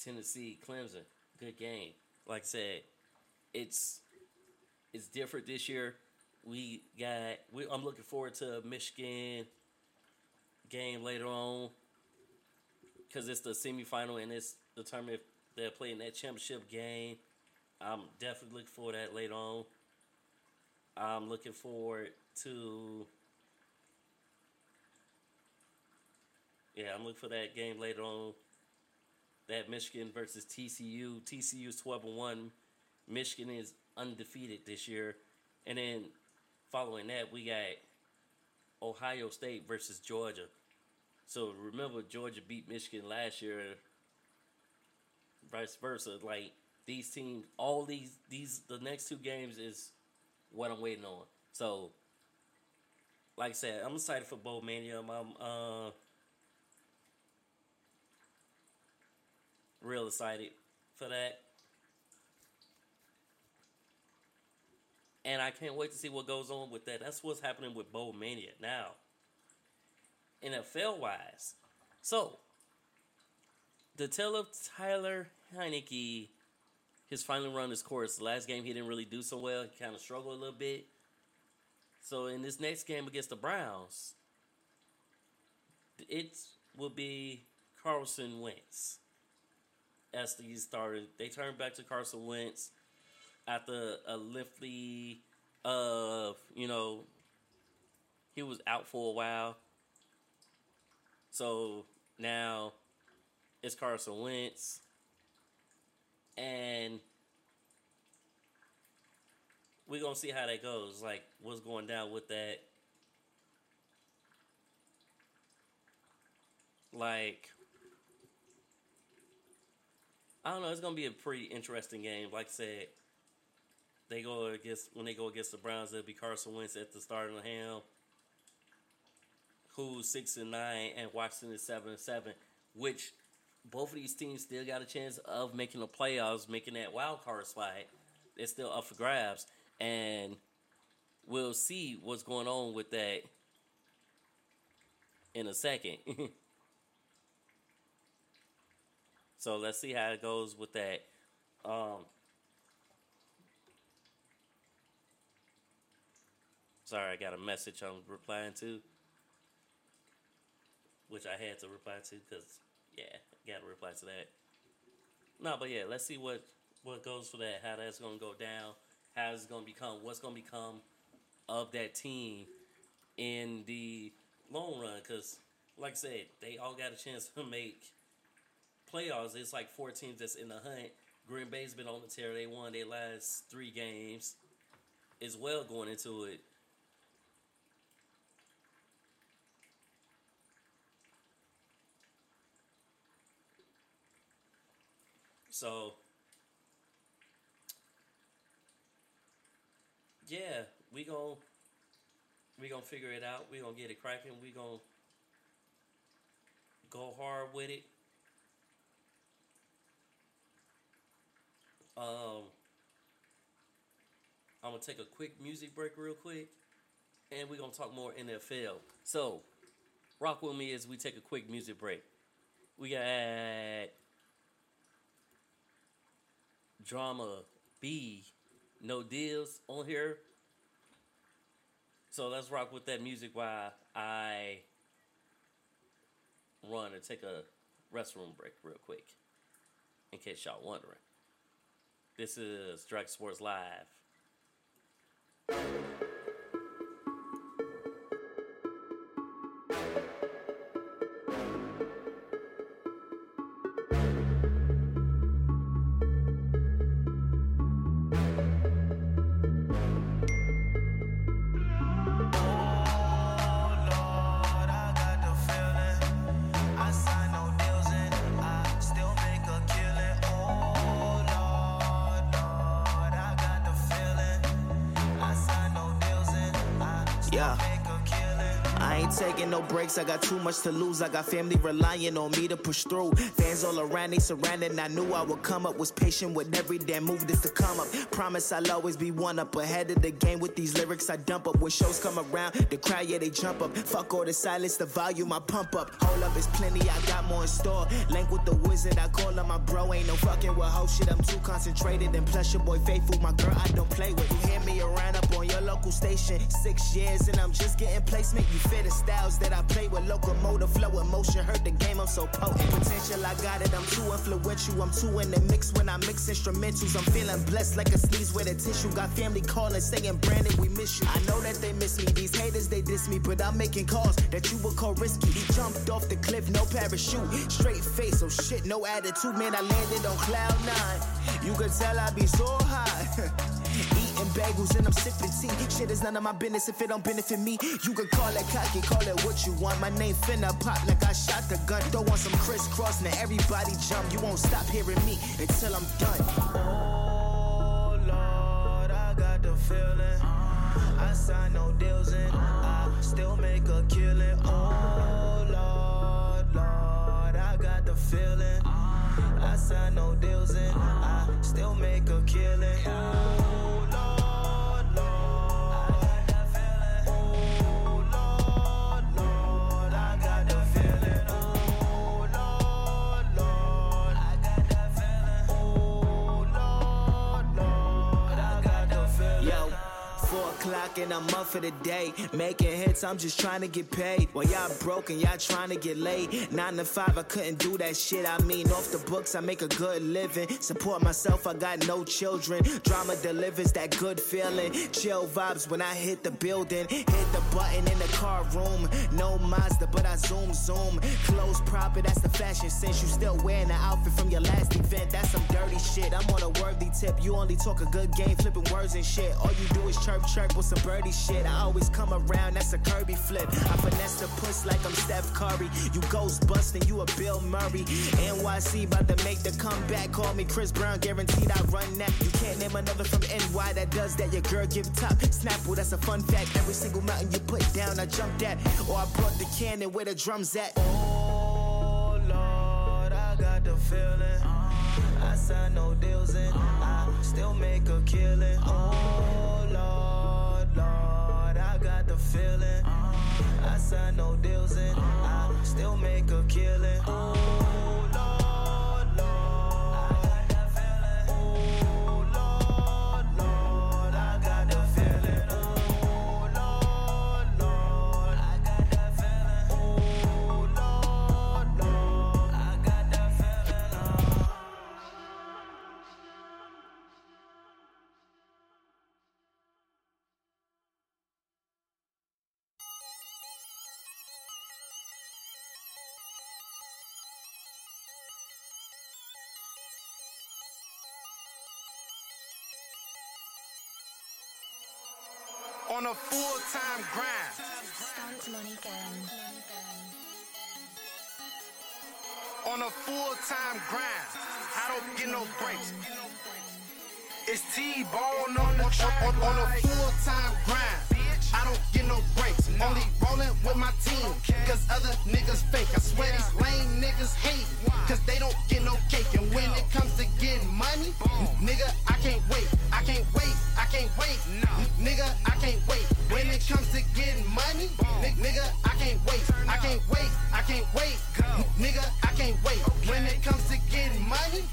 Tennessee Clemson. Good game. Like I said, it's it's different this year. We got we I'm looking forward to a Michigan game later on because it's the semifinal and it's determined if they're playing that championship game. I'm definitely looking for that later on. I'm looking forward to yeah, I'm looking for that game later on. That Michigan versus TCU. TCU is 12 and 1. Michigan is undefeated this year. And then following that, we got Ohio State versus Georgia. So remember, Georgia beat Michigan last year. Vice versa. Like these teams, all these these the next two games is what I'm waiting on. So, like I said, I'm excited for Bowl Mania. I'm, I'm uh, real excited for that. And I can't wait to see what goes on with that. That's what's happening with Bowl Mania now. NFL wise. So, the tale of Tyler Heinicke, his final run his course. Last game he didn't really do so well. He kind of struggled a little bit. So in this next game against the Browns, it will be Carson Wentz as the started. They turned back to Carson Wentz after a lengthy of you know he was out for a while. So now it's Carson Wentz. And we're gonna see how that goes. Like what's going down with that. Like I don't know, it's gonna be a pretty interesting game. Like I said, they go against when they go against the Browns, it'll be Carson Wentz at the start of the helm. Who's six and nine, and Washington is seven and seven, which both of these teams still got a chance of making the playoffs, making that wild card spot. They're still up for grabs, and we'll see what's going on with that in a second. so let's see how it goes with that. Um, sorry, I got a message I'm replying to, which I had to reply to because yeah, got to reply to that. No, but yeah, let's see what what goes for that. How that's gonna go down. How it's gonna become. What's gonna become of that team in the long run? Because, like I said, they all got a chance to make playoffs. It's like four teams that's in the hunt, Green Bay's been on the tear. They won their last three games as well going into it. So, yeah, we gon' we gonna figure it out. We gonna get it cracking. We gonna go hard with it. Um, I'm gonna take a quick music break real quick, and we're gonna talk more NFL. So, rock with me as we take a quick music break. We got drama B, no deals on here. So let's rock with that music while I run and take a restroom break real quick. In case y'all wondering. This is Drag Sports Live. Breaks, I got too much to lose. I got family relying on me to push through. Fans all around, they surrounding. I knew I would come up, was patient with every damn move just to come up. Promise I'll always be one up ahead of the game with these lyrics I dump up. When shows come around, the crowd, yeah, they jump up. Fuck all the silence, the volume I pump up. Hold up, it's plenty, I got more in store. Link with the wizard, I call him my bro. Ain't no fucking with hoe shit, I'm too concentrated. And plus, your boy faithful, my girl, I don't play with. You hear me around up on your local station. Six years, and I'm just getting placement. You fit the styles that I play with. Locomotive flow, emotion, hurt the game, I'm so potent. Potential, I got it, I'm too influential. I'm too in the mix when I mix instrumentals. I'm feeling blessed like a sneeze with a tissue. Got family calling, saying, Brandon, we miss you. I know that they miss me. These haters, they diss me, but I'm making calls that you would call risky. He jumped off the cliff, no parachute. Straight face, oh shit, no attitude. Man, I landed on cloud nine. You could tell I be so high. Eating bagels and I'm sipping tea. Shit is none of my business if it don't benefit me. You could call it cocky, call it what you want. My name finna pop like I shot the gun. Throw on some crisscross, now everybody jump. You won't stop hearing me until I'm done. Oh Lord, I got the feeling. I sign no deals and I still make a killing. Oh Lord, Lord, I got the feeling. I sign no deals and I still make a killing. Four o'clock and I'm up for the day. Making hits, I'm just trying to get paid. While y'all broken, y'all trying to get laid. Nine to five, I couldn't do that shit. I mean, off the books, I make a good living. Support myself, I got no children. Drama delivers that good feeling. Chill vibes when I hit the building. Hit the button in the car room. No Mazda, but I zoom, zoom. Clothes proper, that's the fashion sense. You still wearing the outfit from your last event. That's some dirty shit. I'm on a worthy tip. You only talk a good game, flipping words and shit. All you do is chirp, chirp with some birdie shit. I always come around, that's a Kirby flip. I finesse the puss like I'm Steph Curry. You ghost busting, you a Bill Murray. NYC about to make the comeback. Call me Chris Brown, guaranteed I run that. You can't name another from NY that does that. Your girl give top. Snapple, that's a fun fact. Every single mountain you put down, I jumped at. Or I brought the cannon where the drums at. Oh Lord, I got the feeling. I sign no deals and I still make a killing. Oh Lord, Lord, I got the feeling. I sign no deals and I still make a killing. Oh on a full time grind. Stunt Monica. On a full time grind. I don't get no breaks. It's T-Bone on the track. On, on a full time grind. I don't get no breaks. Only rolling with my team. Cause other niggas fake. I swear these lame niggas hate. Cause they don't get no cake. And when it comes to getting money, nigga, I can't wait. I can't wait. I can't wait. Nigga, I can't wait. When it comes to getting money, ni- nigga, I can't wait. I can't wait. I can't wait. Nigga, I can't wait. When it comes to getting money,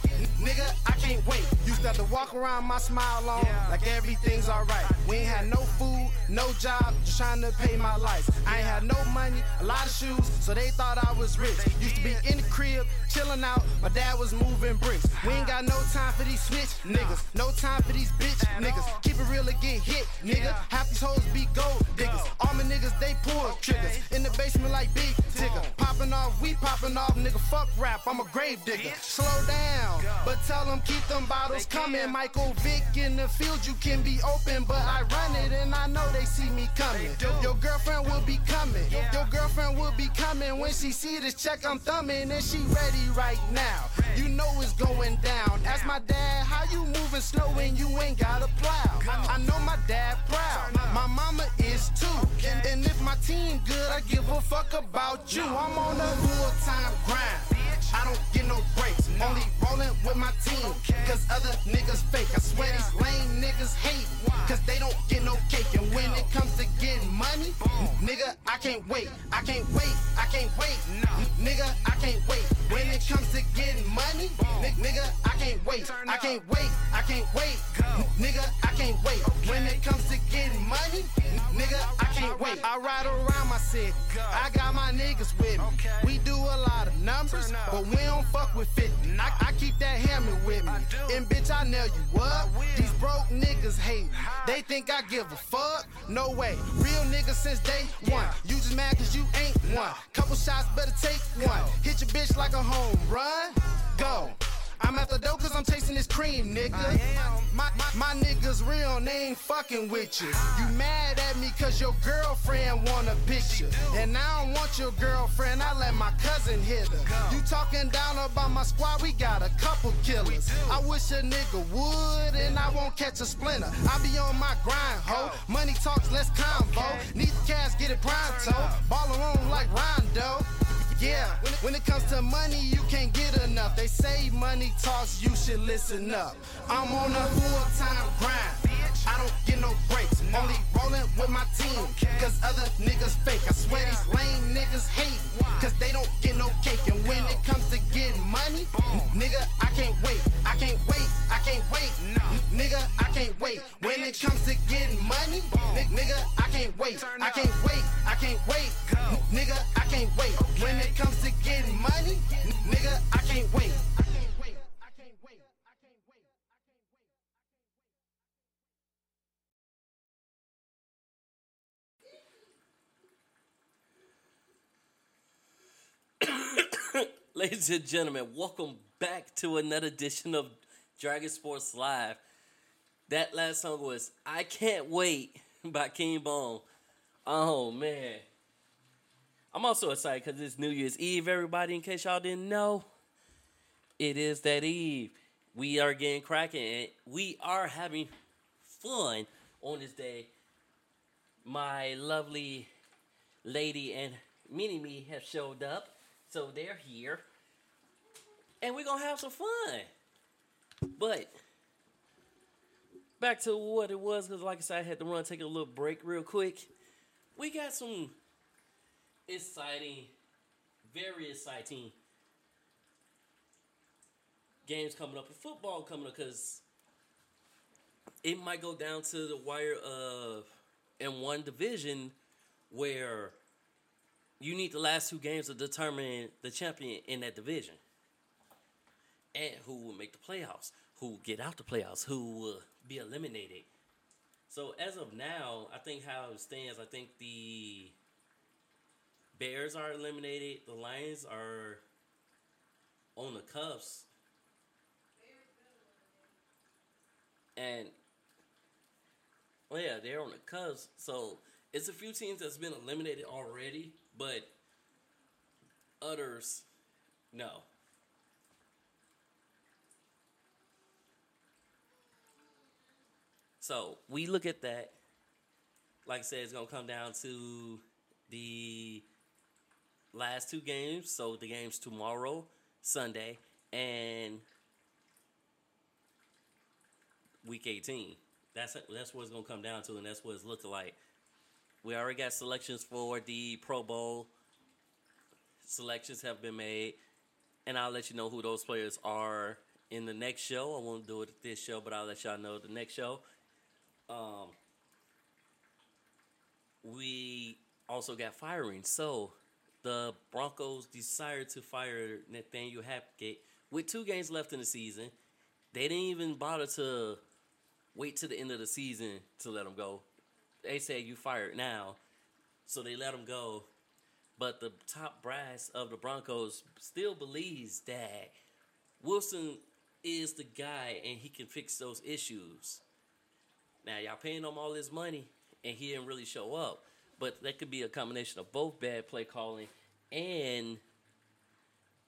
nigga, I can't wait. Used to have to walk around my smile on like everything's alright. We ain't had no food, no job, just trying to pay my lights. I ain't had no money, a lot of shoes, so they thought I was rich. Used to be in the crib, chilling out. My dad was moving bricks. We ain't got no time for these switch niggas, no time for these bitch niggas. Keep it real or get hit, nigga. Half these hoes be gold diggers. All my niggas they pull triggers in the basement like big tigger. Popping off, we popping off, nigga. Fuck rap, I'm a grave digger. Slow down, but tell them keep them bottles coming. Michael Vick in the field, you can be open, but I run it and I know they see me coming. Your girlfriend will be coming. Your girlfriend will be coming when she see this check I'm thumbing and she ready right now. You know it's going down. Ask my dad how you moving slow and you ain't got a plow. I know my dad proud. My mama is too. And, and if my team good, I give a fuck about you. I'm on a full time grind. I don't get no breaks. Only rolling with my team. Cause other niggas fake. I swear these lame niggas hate. Cause they don't get no cake. And when it comes to getting money, nigga, I can't wait. I can't wait. My cousin hit her. You talking down about my squad, we got a couple killers. I wish a nigga would and I won't catch a splinter. I be on my grind, ho. Money talks, less convo. Need the cash, get it pronto. Ballin' on like Rondo. Yeah, when it, when it comes to money, you can't get enough. They say money talks, you should listen up. I'm on a full time grind. I don't get no breaks. Only rolling with my team. Cause other niggas Ladies and gentlemen, welcome back to another edition of Dragon Sports Live. That last song was I Can't Wait by King Bone. Oh, man. I'm also excited because it's New Year's Eve, everybody, in case y'all didn't know. It is that Eve. We are getting cracking and we are having fun on this day. My lovely lady and Mini Me have showed up, so they're here. And we're gonna have some fun. But back to what it was, because like I said, I had to run, take a little break real quick. We got some exciting, very exciting games coming up and football coming up because it might go down to the wire of in one division where you need the last two games to determine the champion in that division and who will make the playoffs, who will get out the playoffs, who will be eliminated. So as of now, I think how it stands, I think the Bears are eliminated, the Lions are on the cuffs. And Oh yeah, they're on the cusp. So it's a few teams that's been eliminated already, but others, no. So we look at that. Like I said, it's gonna come down to the last two games. So the games tomorrow, Sunday, and week 18. That's that's what it's gonna come down to, and that's what it's looking like. We already got selections for the Pro Bowl. Selections have been made, and I'll let you know who those players are in the next show. I won't do it this show, but I'll let y'all know the next show. Um, we also got firing. So the Broncos decided to fire Nathaniel Hackett with two games left in the season. They didn't even bother to wait to the end of the season to let him go. They said you fired now, so they let him go. But the top brass of the Broncos still believes that Wilson is the guy and he can fix those issues. Now y'all paying him all this money and he didn't really show up. But that could be a combination of both bad play calling and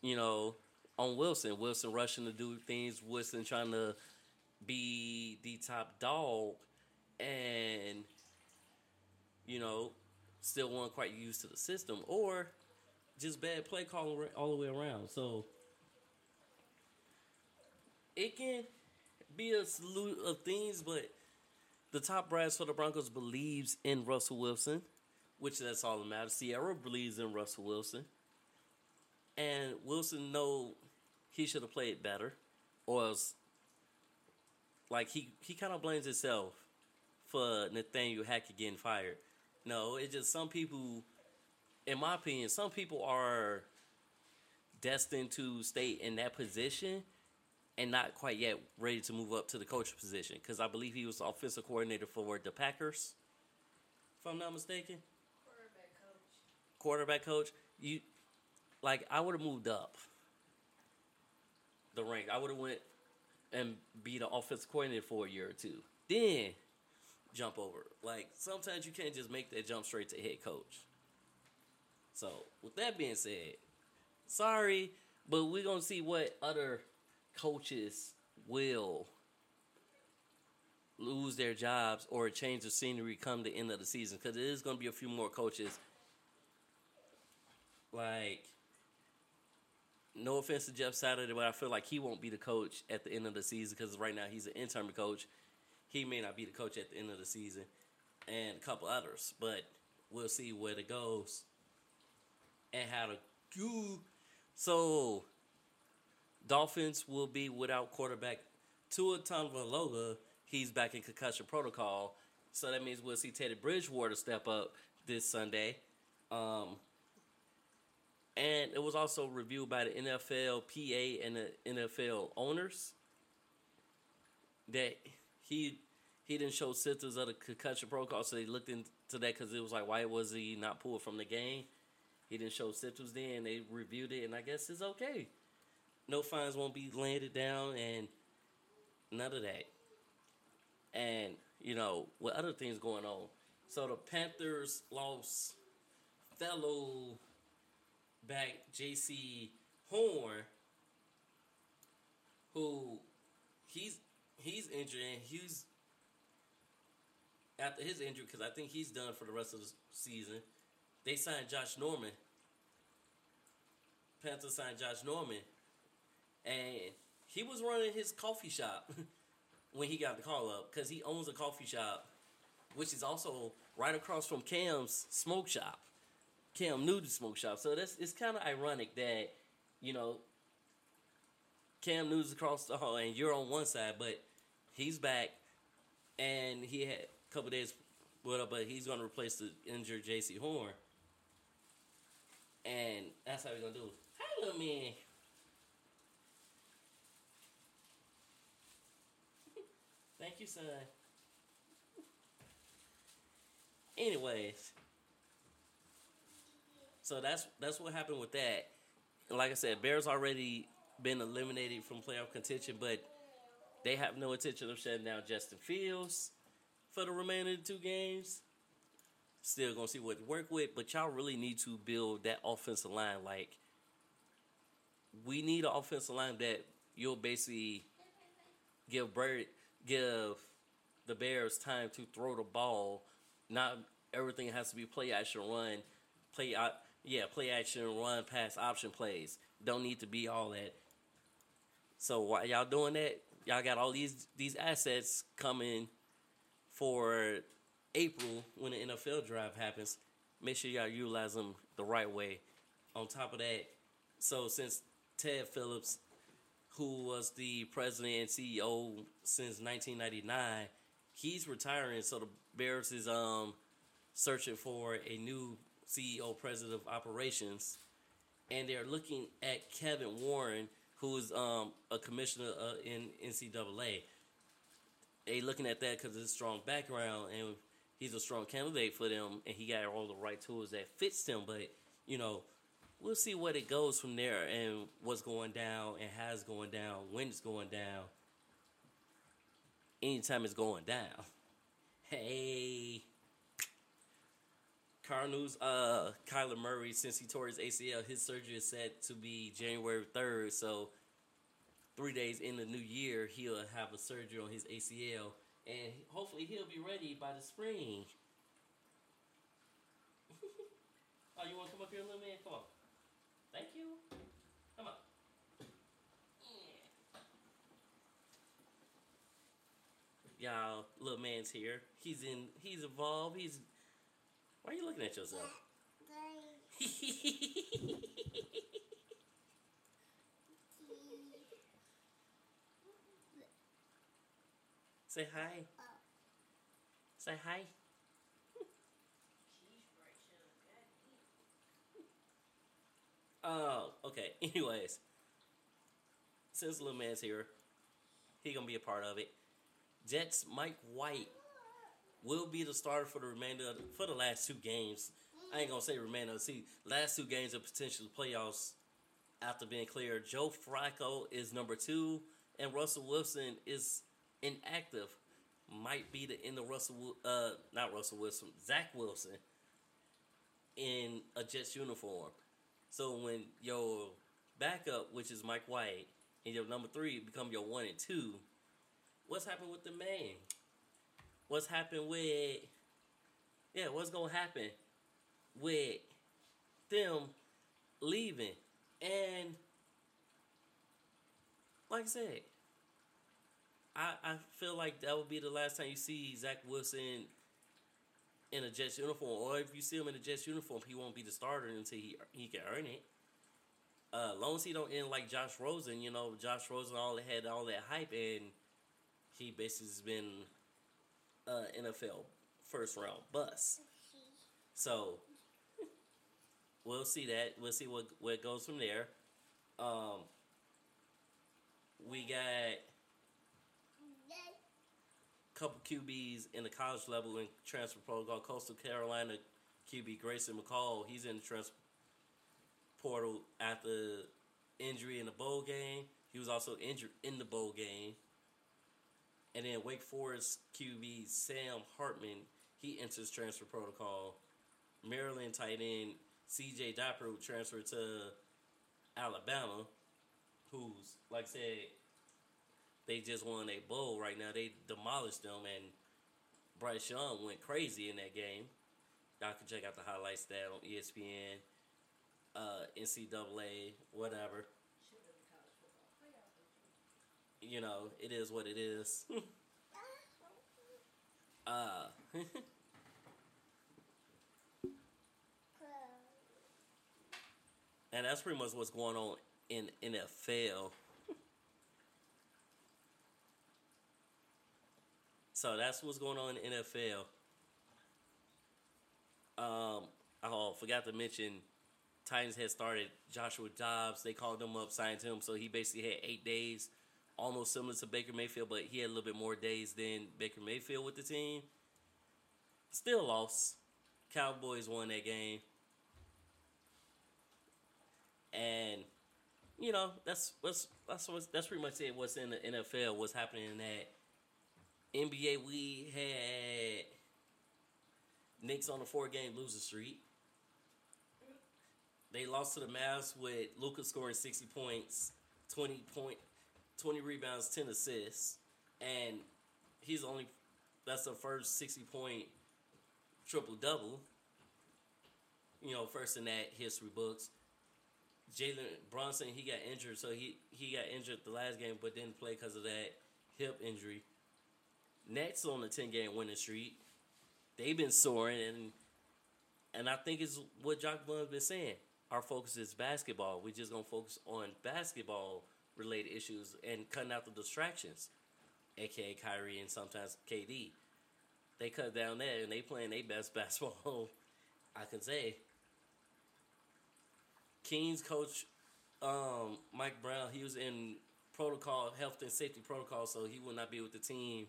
you know, on Wilson. Wilson rushing to do things, Wilson trying to be the top dog and you know, still weren't quite used to the system or just bad play calling all the way around. So it can be a slew of things, but the top brass for the Broncos believes in Russell Wilson, which that's all that matters. Sierra believes in Russell Wilson, and Wilson know he should have played better, or else, like he he kind of blames himself for Nathaniel Hackett getting fired. No, it's just some people, in my opinion, some people are destined to stay in that position and not quite yet ready to move up to the coach position because I believe he was offensive coordinator for the Packers, if I'm not mistaken. Quarterback coach. Quarterback coach. You like I would have moved up the rank. I would have went and be the offensive coordinator for a year or two. Then jump over. Like sometimes you can't just make that jump straight to head coach. So with that being said, sorry, but we're gonna see what other coaches will lose their jobs or change the scenery come the end of the season because there is going to be a few more coaches. Like, no offense to Jeff Saturday, but I feel like he won't be the coach at the end of the season because right now he's an interim coach. He may not be the coach at the end of the season, and a couple others, but we'll see where it goes and how to do. So, Dolphins will be without quarterback Tua Tagovailoa. He's back in concussion protocol, so that means we'll see Teddy Bridgewater step up this Sunday. Um, and it was also reviewed by the NFL, PA, and the NFL owners that he he didn't show symptoms of the concussion protocol, so they looked into that because it was like, why was he not pulled from the game? He didn't show symptoms then. They reviewed it, and I guess it's okay no fines won't be landed down and none of that. And, you know, with other things going on. So the Panthers lost fellow back Jaycee Horn, who he's he's injured and he's after his injury because I think he's done for the rest of the season. They signed Josh Norman. Panthers signed Josh Norman and he was running his coffee shop when he got the call up because he owns a coffee shop, which is also right across from Cam's smoke shop, Cam Newton's smoke shop. So that's it's kind of ironic that you know Cam Newton's across the hall and you're on one side, but he's back and he had a couple days what but he's going to replace the injured Jaycee Horn. And that's how we're going to do it. Hey, little man. Thank you, son. Anyways, so that's that's what happened with that. Like I said, Bears already been eliminated from playoff contention, but they have no intention of shutting down Justin Fields for the remainder of the two games. Still gonna see what to work with, but y'all really need to build that offensive line. Like, we need an offensive line that you'll basically give Bird, give the Bears time to throw the ball. Not everything has to be play action run, play out. Yeah, play action run, pass option plays. Don't need to be all that. So while y'all doing that, y'all got all these these assets coming for April when the NFL draft happens. Make sure y'all utilize them the right way. On top of that, so since Ted Phillips, who was the president and CEO since 1999, he's retiring. So the Bears is um searching for a new CEO, president of operations, and they're looking at Kevin Warren, who is um a commissioner uh, in NCAA. They looking at that because of his strong background and he's a strong candidate for them, and he got all the right tools that fits them. But you know, we'll see what it goes from there and what's going down and how it's going down, when it's going down. Anytime it's going down. Hey. Cardinals, uh, Kyler Murray, since he tore his ACL, his surgery is set to be January 3rd. So, three days in the new year, he'll have a surgery on his ACL. And hopefully, he'll be ready by the spring. oh, you want to come up here, little man? Come on. Thank you. Come on. Yeah. Y'all, little man's here. He's in. He's evolved. He's. Why are you looking at yourself? Say hi. Uh. Say hi. Oh, okay. Anyways, since little man's here, he gonna be a part of it. Jets Mike White will be the starter for the remainder the, for the last two games. I ain't gonna say remainder season. Last two games of potential playoffs after being cleared. Joe Flacco is number two, and Russell Wilson is inactive. Might be the end of Russell, uh, not Russell Wilson, Zach Wilson in a Jets uniform. So when your backup, which is Mike White, and your number three become your one and two, what's happened with the man? What's happened with yeah, what's gonna happen with them leaving? And like I said, I I feel like that would be the last time you see Zach Wilson in a Jets uniform, or if you see him in a Jets uniform, he won't be the starter until he he can earn it. Uh, long as he don't end like Josh Rosen, you know, Josh Rosen all had all that hype, and he basically has been uh, NFL first round bust. So we'll see that. We'll see what what goes from there. Um, we got couple QBs in the college level in transfer protocol. Coastal Carolina QB Grayson McCall, he's in the transfer portal after injury in the bowl game. He was also injured in the bowl game. And then Wake Forest QB Sam Hartman, he enters transfer protocol. Maryland tight end CJ Dippre transferred to Alabama, who's like I said, they just won a bowl right now. They demolished them, and Bryce Young went crazy in that game. Y'all can check out the highlights that on ESPN, uh, NCAA, whatever. You know, it is what it is. uh, and that's pretty much what's going on in NFL. So that's what's going on in NFL. Um, oh, forgot to mention, Titans had started Joshua Dobbs. They called him up, signed him, so he basically had eight days, almost similar to Baker Mayfield, but he had a little bit more days than Baker Mayfield with the team. Still lost. Cowboys won that game, and you know that's what's that's what's, that's pretty much it. What's in the NFL? What's happening in that NBA, we had Knicks on a four-game losing streak. They lost to the Mavs with Luka scoring 60 points, 20 point, 20 rebounds, 10 assists, and he's only that's the first 60 point triple double. You know, first in that history books. Jalen Brunson, he got injured, so he he got injured the last game, but didn't play because of that hip injury. Nets on the 10 game winning streak. They've been soaring, and and I think it's what Jacque Vaughn's been saying. Our focus is basketball. We're just gonna focus on basketball related issues and cutting out the distractions, aka Kyrie and sometimes KD. They cut down that and they playing their best basketball. I can say. Kings coach um, Mike Brown, he was in protocol, health and safety protocol, so he will not be with the team.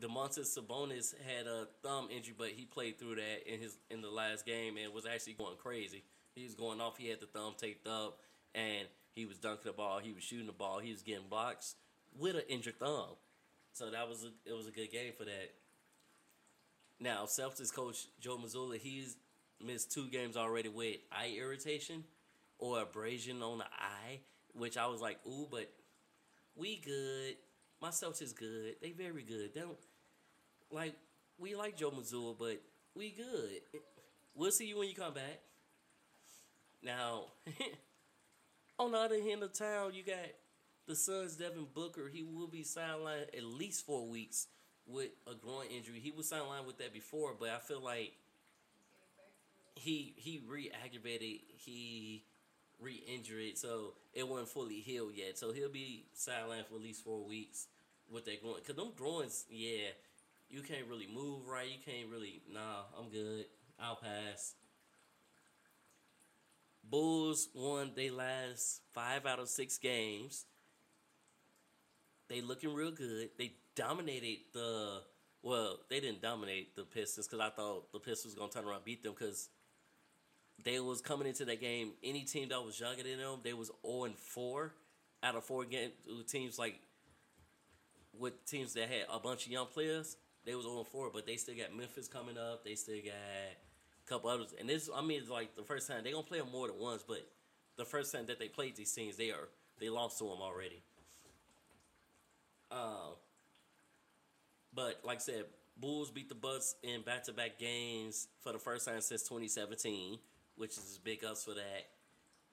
Domantas Sabonis had a thumb injury, but he played through that in his in the last game and was actually going crazy. He was going off. He had the thumb taped up, and he was dunking the ball. He was shooting the ball. He was getting blocks with an injured thumb. So that was a, it was a good game for that. Now, Celtics coach Joe Mazzulla, he's missed two games already with eye irritation or abrasion on the eye, which I was like, ooh, but we good. My Celtics good. They very good. They don't like we like Joe Mazzulla, but we good. We'll see you when you come back. Now, on the other end of town, you got the Suns' Devin Booker. He will be sidelined at least four weeks with a groin injury. He was sidelined with that before, but I feel like he he re-aggravated, he re-injured it, so it wasn't fully healed yet. So he'll be sidelined for at least four weeks with that groin. Cause them groins, yeah, you can't really move right. You can't really. Nah, I'm good. I'll pass. Bulls won they last five out of six games. They looking real good. They dominated the well, they didn't dominate the Pistons because I thought the Pistons was gonna turn around beat them because they was coming into that game. Any team that was younger than them, they was zero and four out of four game teams like with teams that had a bunch of young players. They was zero and four, but they still got Memphis coming up. They still got a couple others, and this I mean like the first time they gonna play them more than once, but the first time that they played these teams, they are they lost to them already. Uh, but like I said, Bulls beat the Bucks in back to back games for the first time since 2017, which is big ups for that.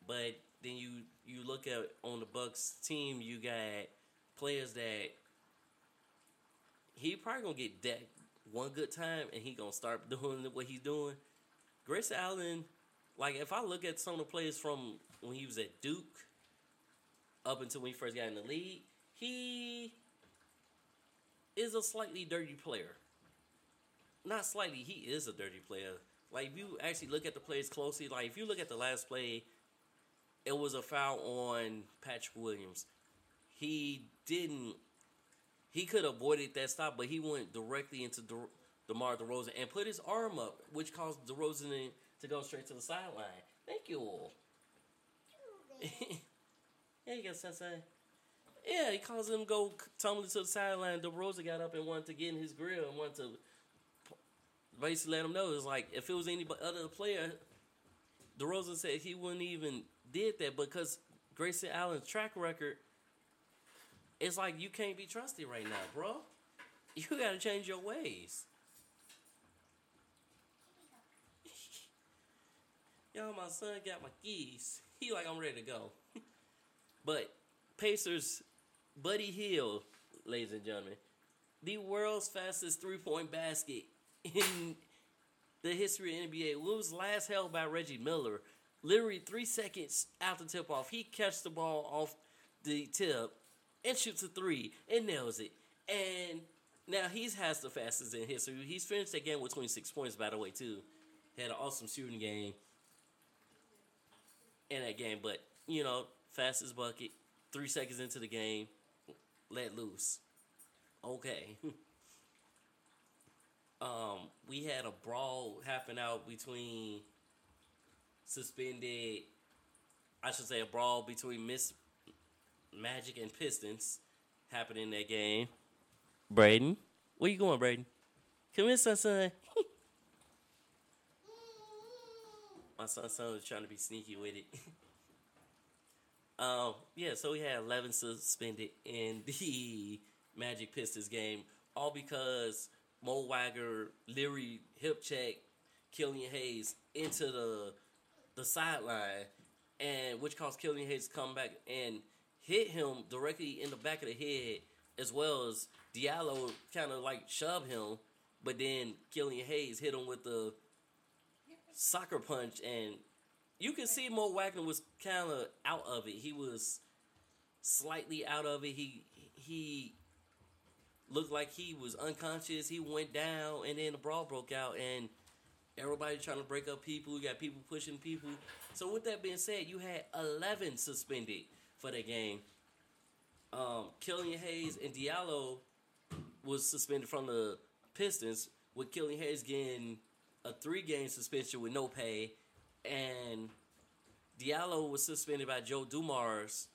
But then you you look at on the Bucks team, you got players that he probably gonna get that one good time and he gonna start doing what he's doing. Grayson Allen, like if I look at some of the players from when he was at Duke up until when he first got in the league, he is a slightly dirty player. Not slightly, he is a dirty player. Like if you actually look at the plays closely, like if you look at the last play, it was a foul on Patrick Williams. He didn't. He could have avoided that stop, but he went directly into De, DeMar DeRozan and put his arm up, which caused DeRozan to go straight to the sideline. Thank you all. yeah, you got Sensei. Yeah, he caused him to go tumbling to the sideline. DeRozan got up and wanted to get in his grill and wanted to basically let him know. It's like if it was any other player, DeRozan said he wouldn't even did that because Grayson Allen's track record. It's like you can't be trusted right now, bro. You got to change your ways. Yo, my son got my keys. He like I'm ready to go. but Pacers, Buddy Hield, ladies and gentlemen, the world's fastest three point basket in the history of NBA. It was last held by Reggie Miller. Literally three seconds after tip off, he catches the ball off the tip and shoots a three and nails it. And now he's has the fastest in history. He's finished that game with 26 points, by the way, too. Had an awesome shooting game in that game, but you know, fastest bucket, three seconds into the game, let loose. Okay. um, we had a brawl happen out between suspended. I should say a brawl between Miss Magic and Pistons happened in that game. Braden, Where you going, Braden? Come here, son, son. My son, son was trying to be sneaky with it. um, yeah, so we had 11 suspended in the Magic Pistons game, all because Mo Wagner Leary, hip check Killian Hayes into the the sideline, and which caused Killian Hayes to come back and hit him directly in the back of the head, as well as Diallo kind of like shove him, but then Killian Hayes hit him with the soccer punch, and you can see Mo Wagner was kind of out of it. He was slightly out of it. He he looked like he was unconscious. He went down, and then the brawl broke out, and everybody trying to break up people. You got people pushing people. So with that being said, you had eleven suspended for the game. Um, Killian Hayes and Diallo was suspended from the Pistons, with Killian Hayes getting a three-game suspension with no pay, and Diallo was suspended by Joe Dumars,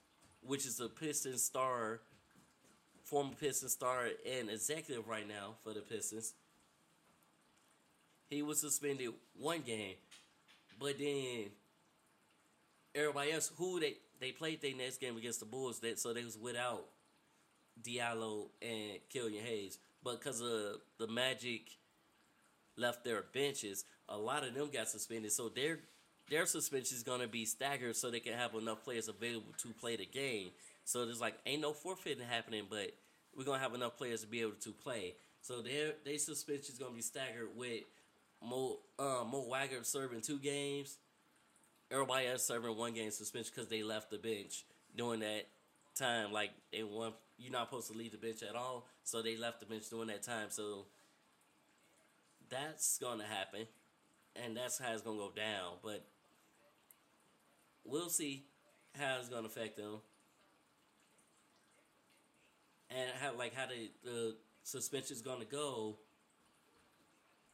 which is a Pistons star, former Pistons star and executive right now for the Pistons. He was suspended one game, but then everybody else who they they played their next game against the Bulls, that so they was without Diallo and Killian Hayes, but because of the Magic left their benches, a lot of them got suspended. So their their suspension is gonna be staggered so they can have enough players available to play the game. So there's like ain't no forfeiting happening, but we're gonna have enough players to be able to play. So their their suspension is gonna be staggered with Mo uh, Mo Wagner serving two games, everybody else serving one game suspension because they left the bench during that time. Like they want you're not supposed to leave the bench at all, so they left the bench during that time. So that's gonna happen, and that's how it's gonna go down. But we'll see how it's gonna affect them, and how like how the the suspension's gonna go.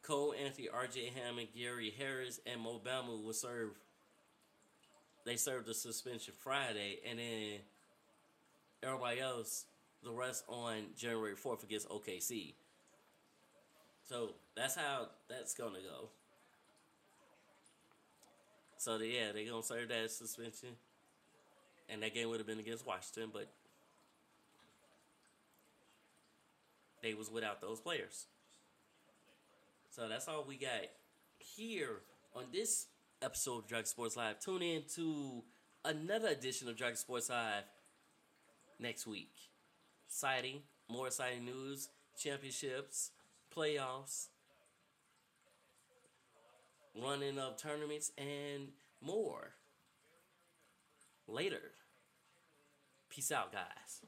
Cole Anthony, R.J. Hampton, Gary Harris, and Mo Bamba will serve. They served the suspension Friday, and then everybody else, the rest on January fourth against OKC. So that's how that's gonna go. So yeah, they're gonna serve that suspension, and that game would have been against Washington, but they was without those players. So that's all we got here on this episode of Drag Sports Live. Tune in to another edition of Drag Sports Live next week. Exciting, more exciting news, championships, playoffs, running of tournaments, and more. Later. Peace out, guys.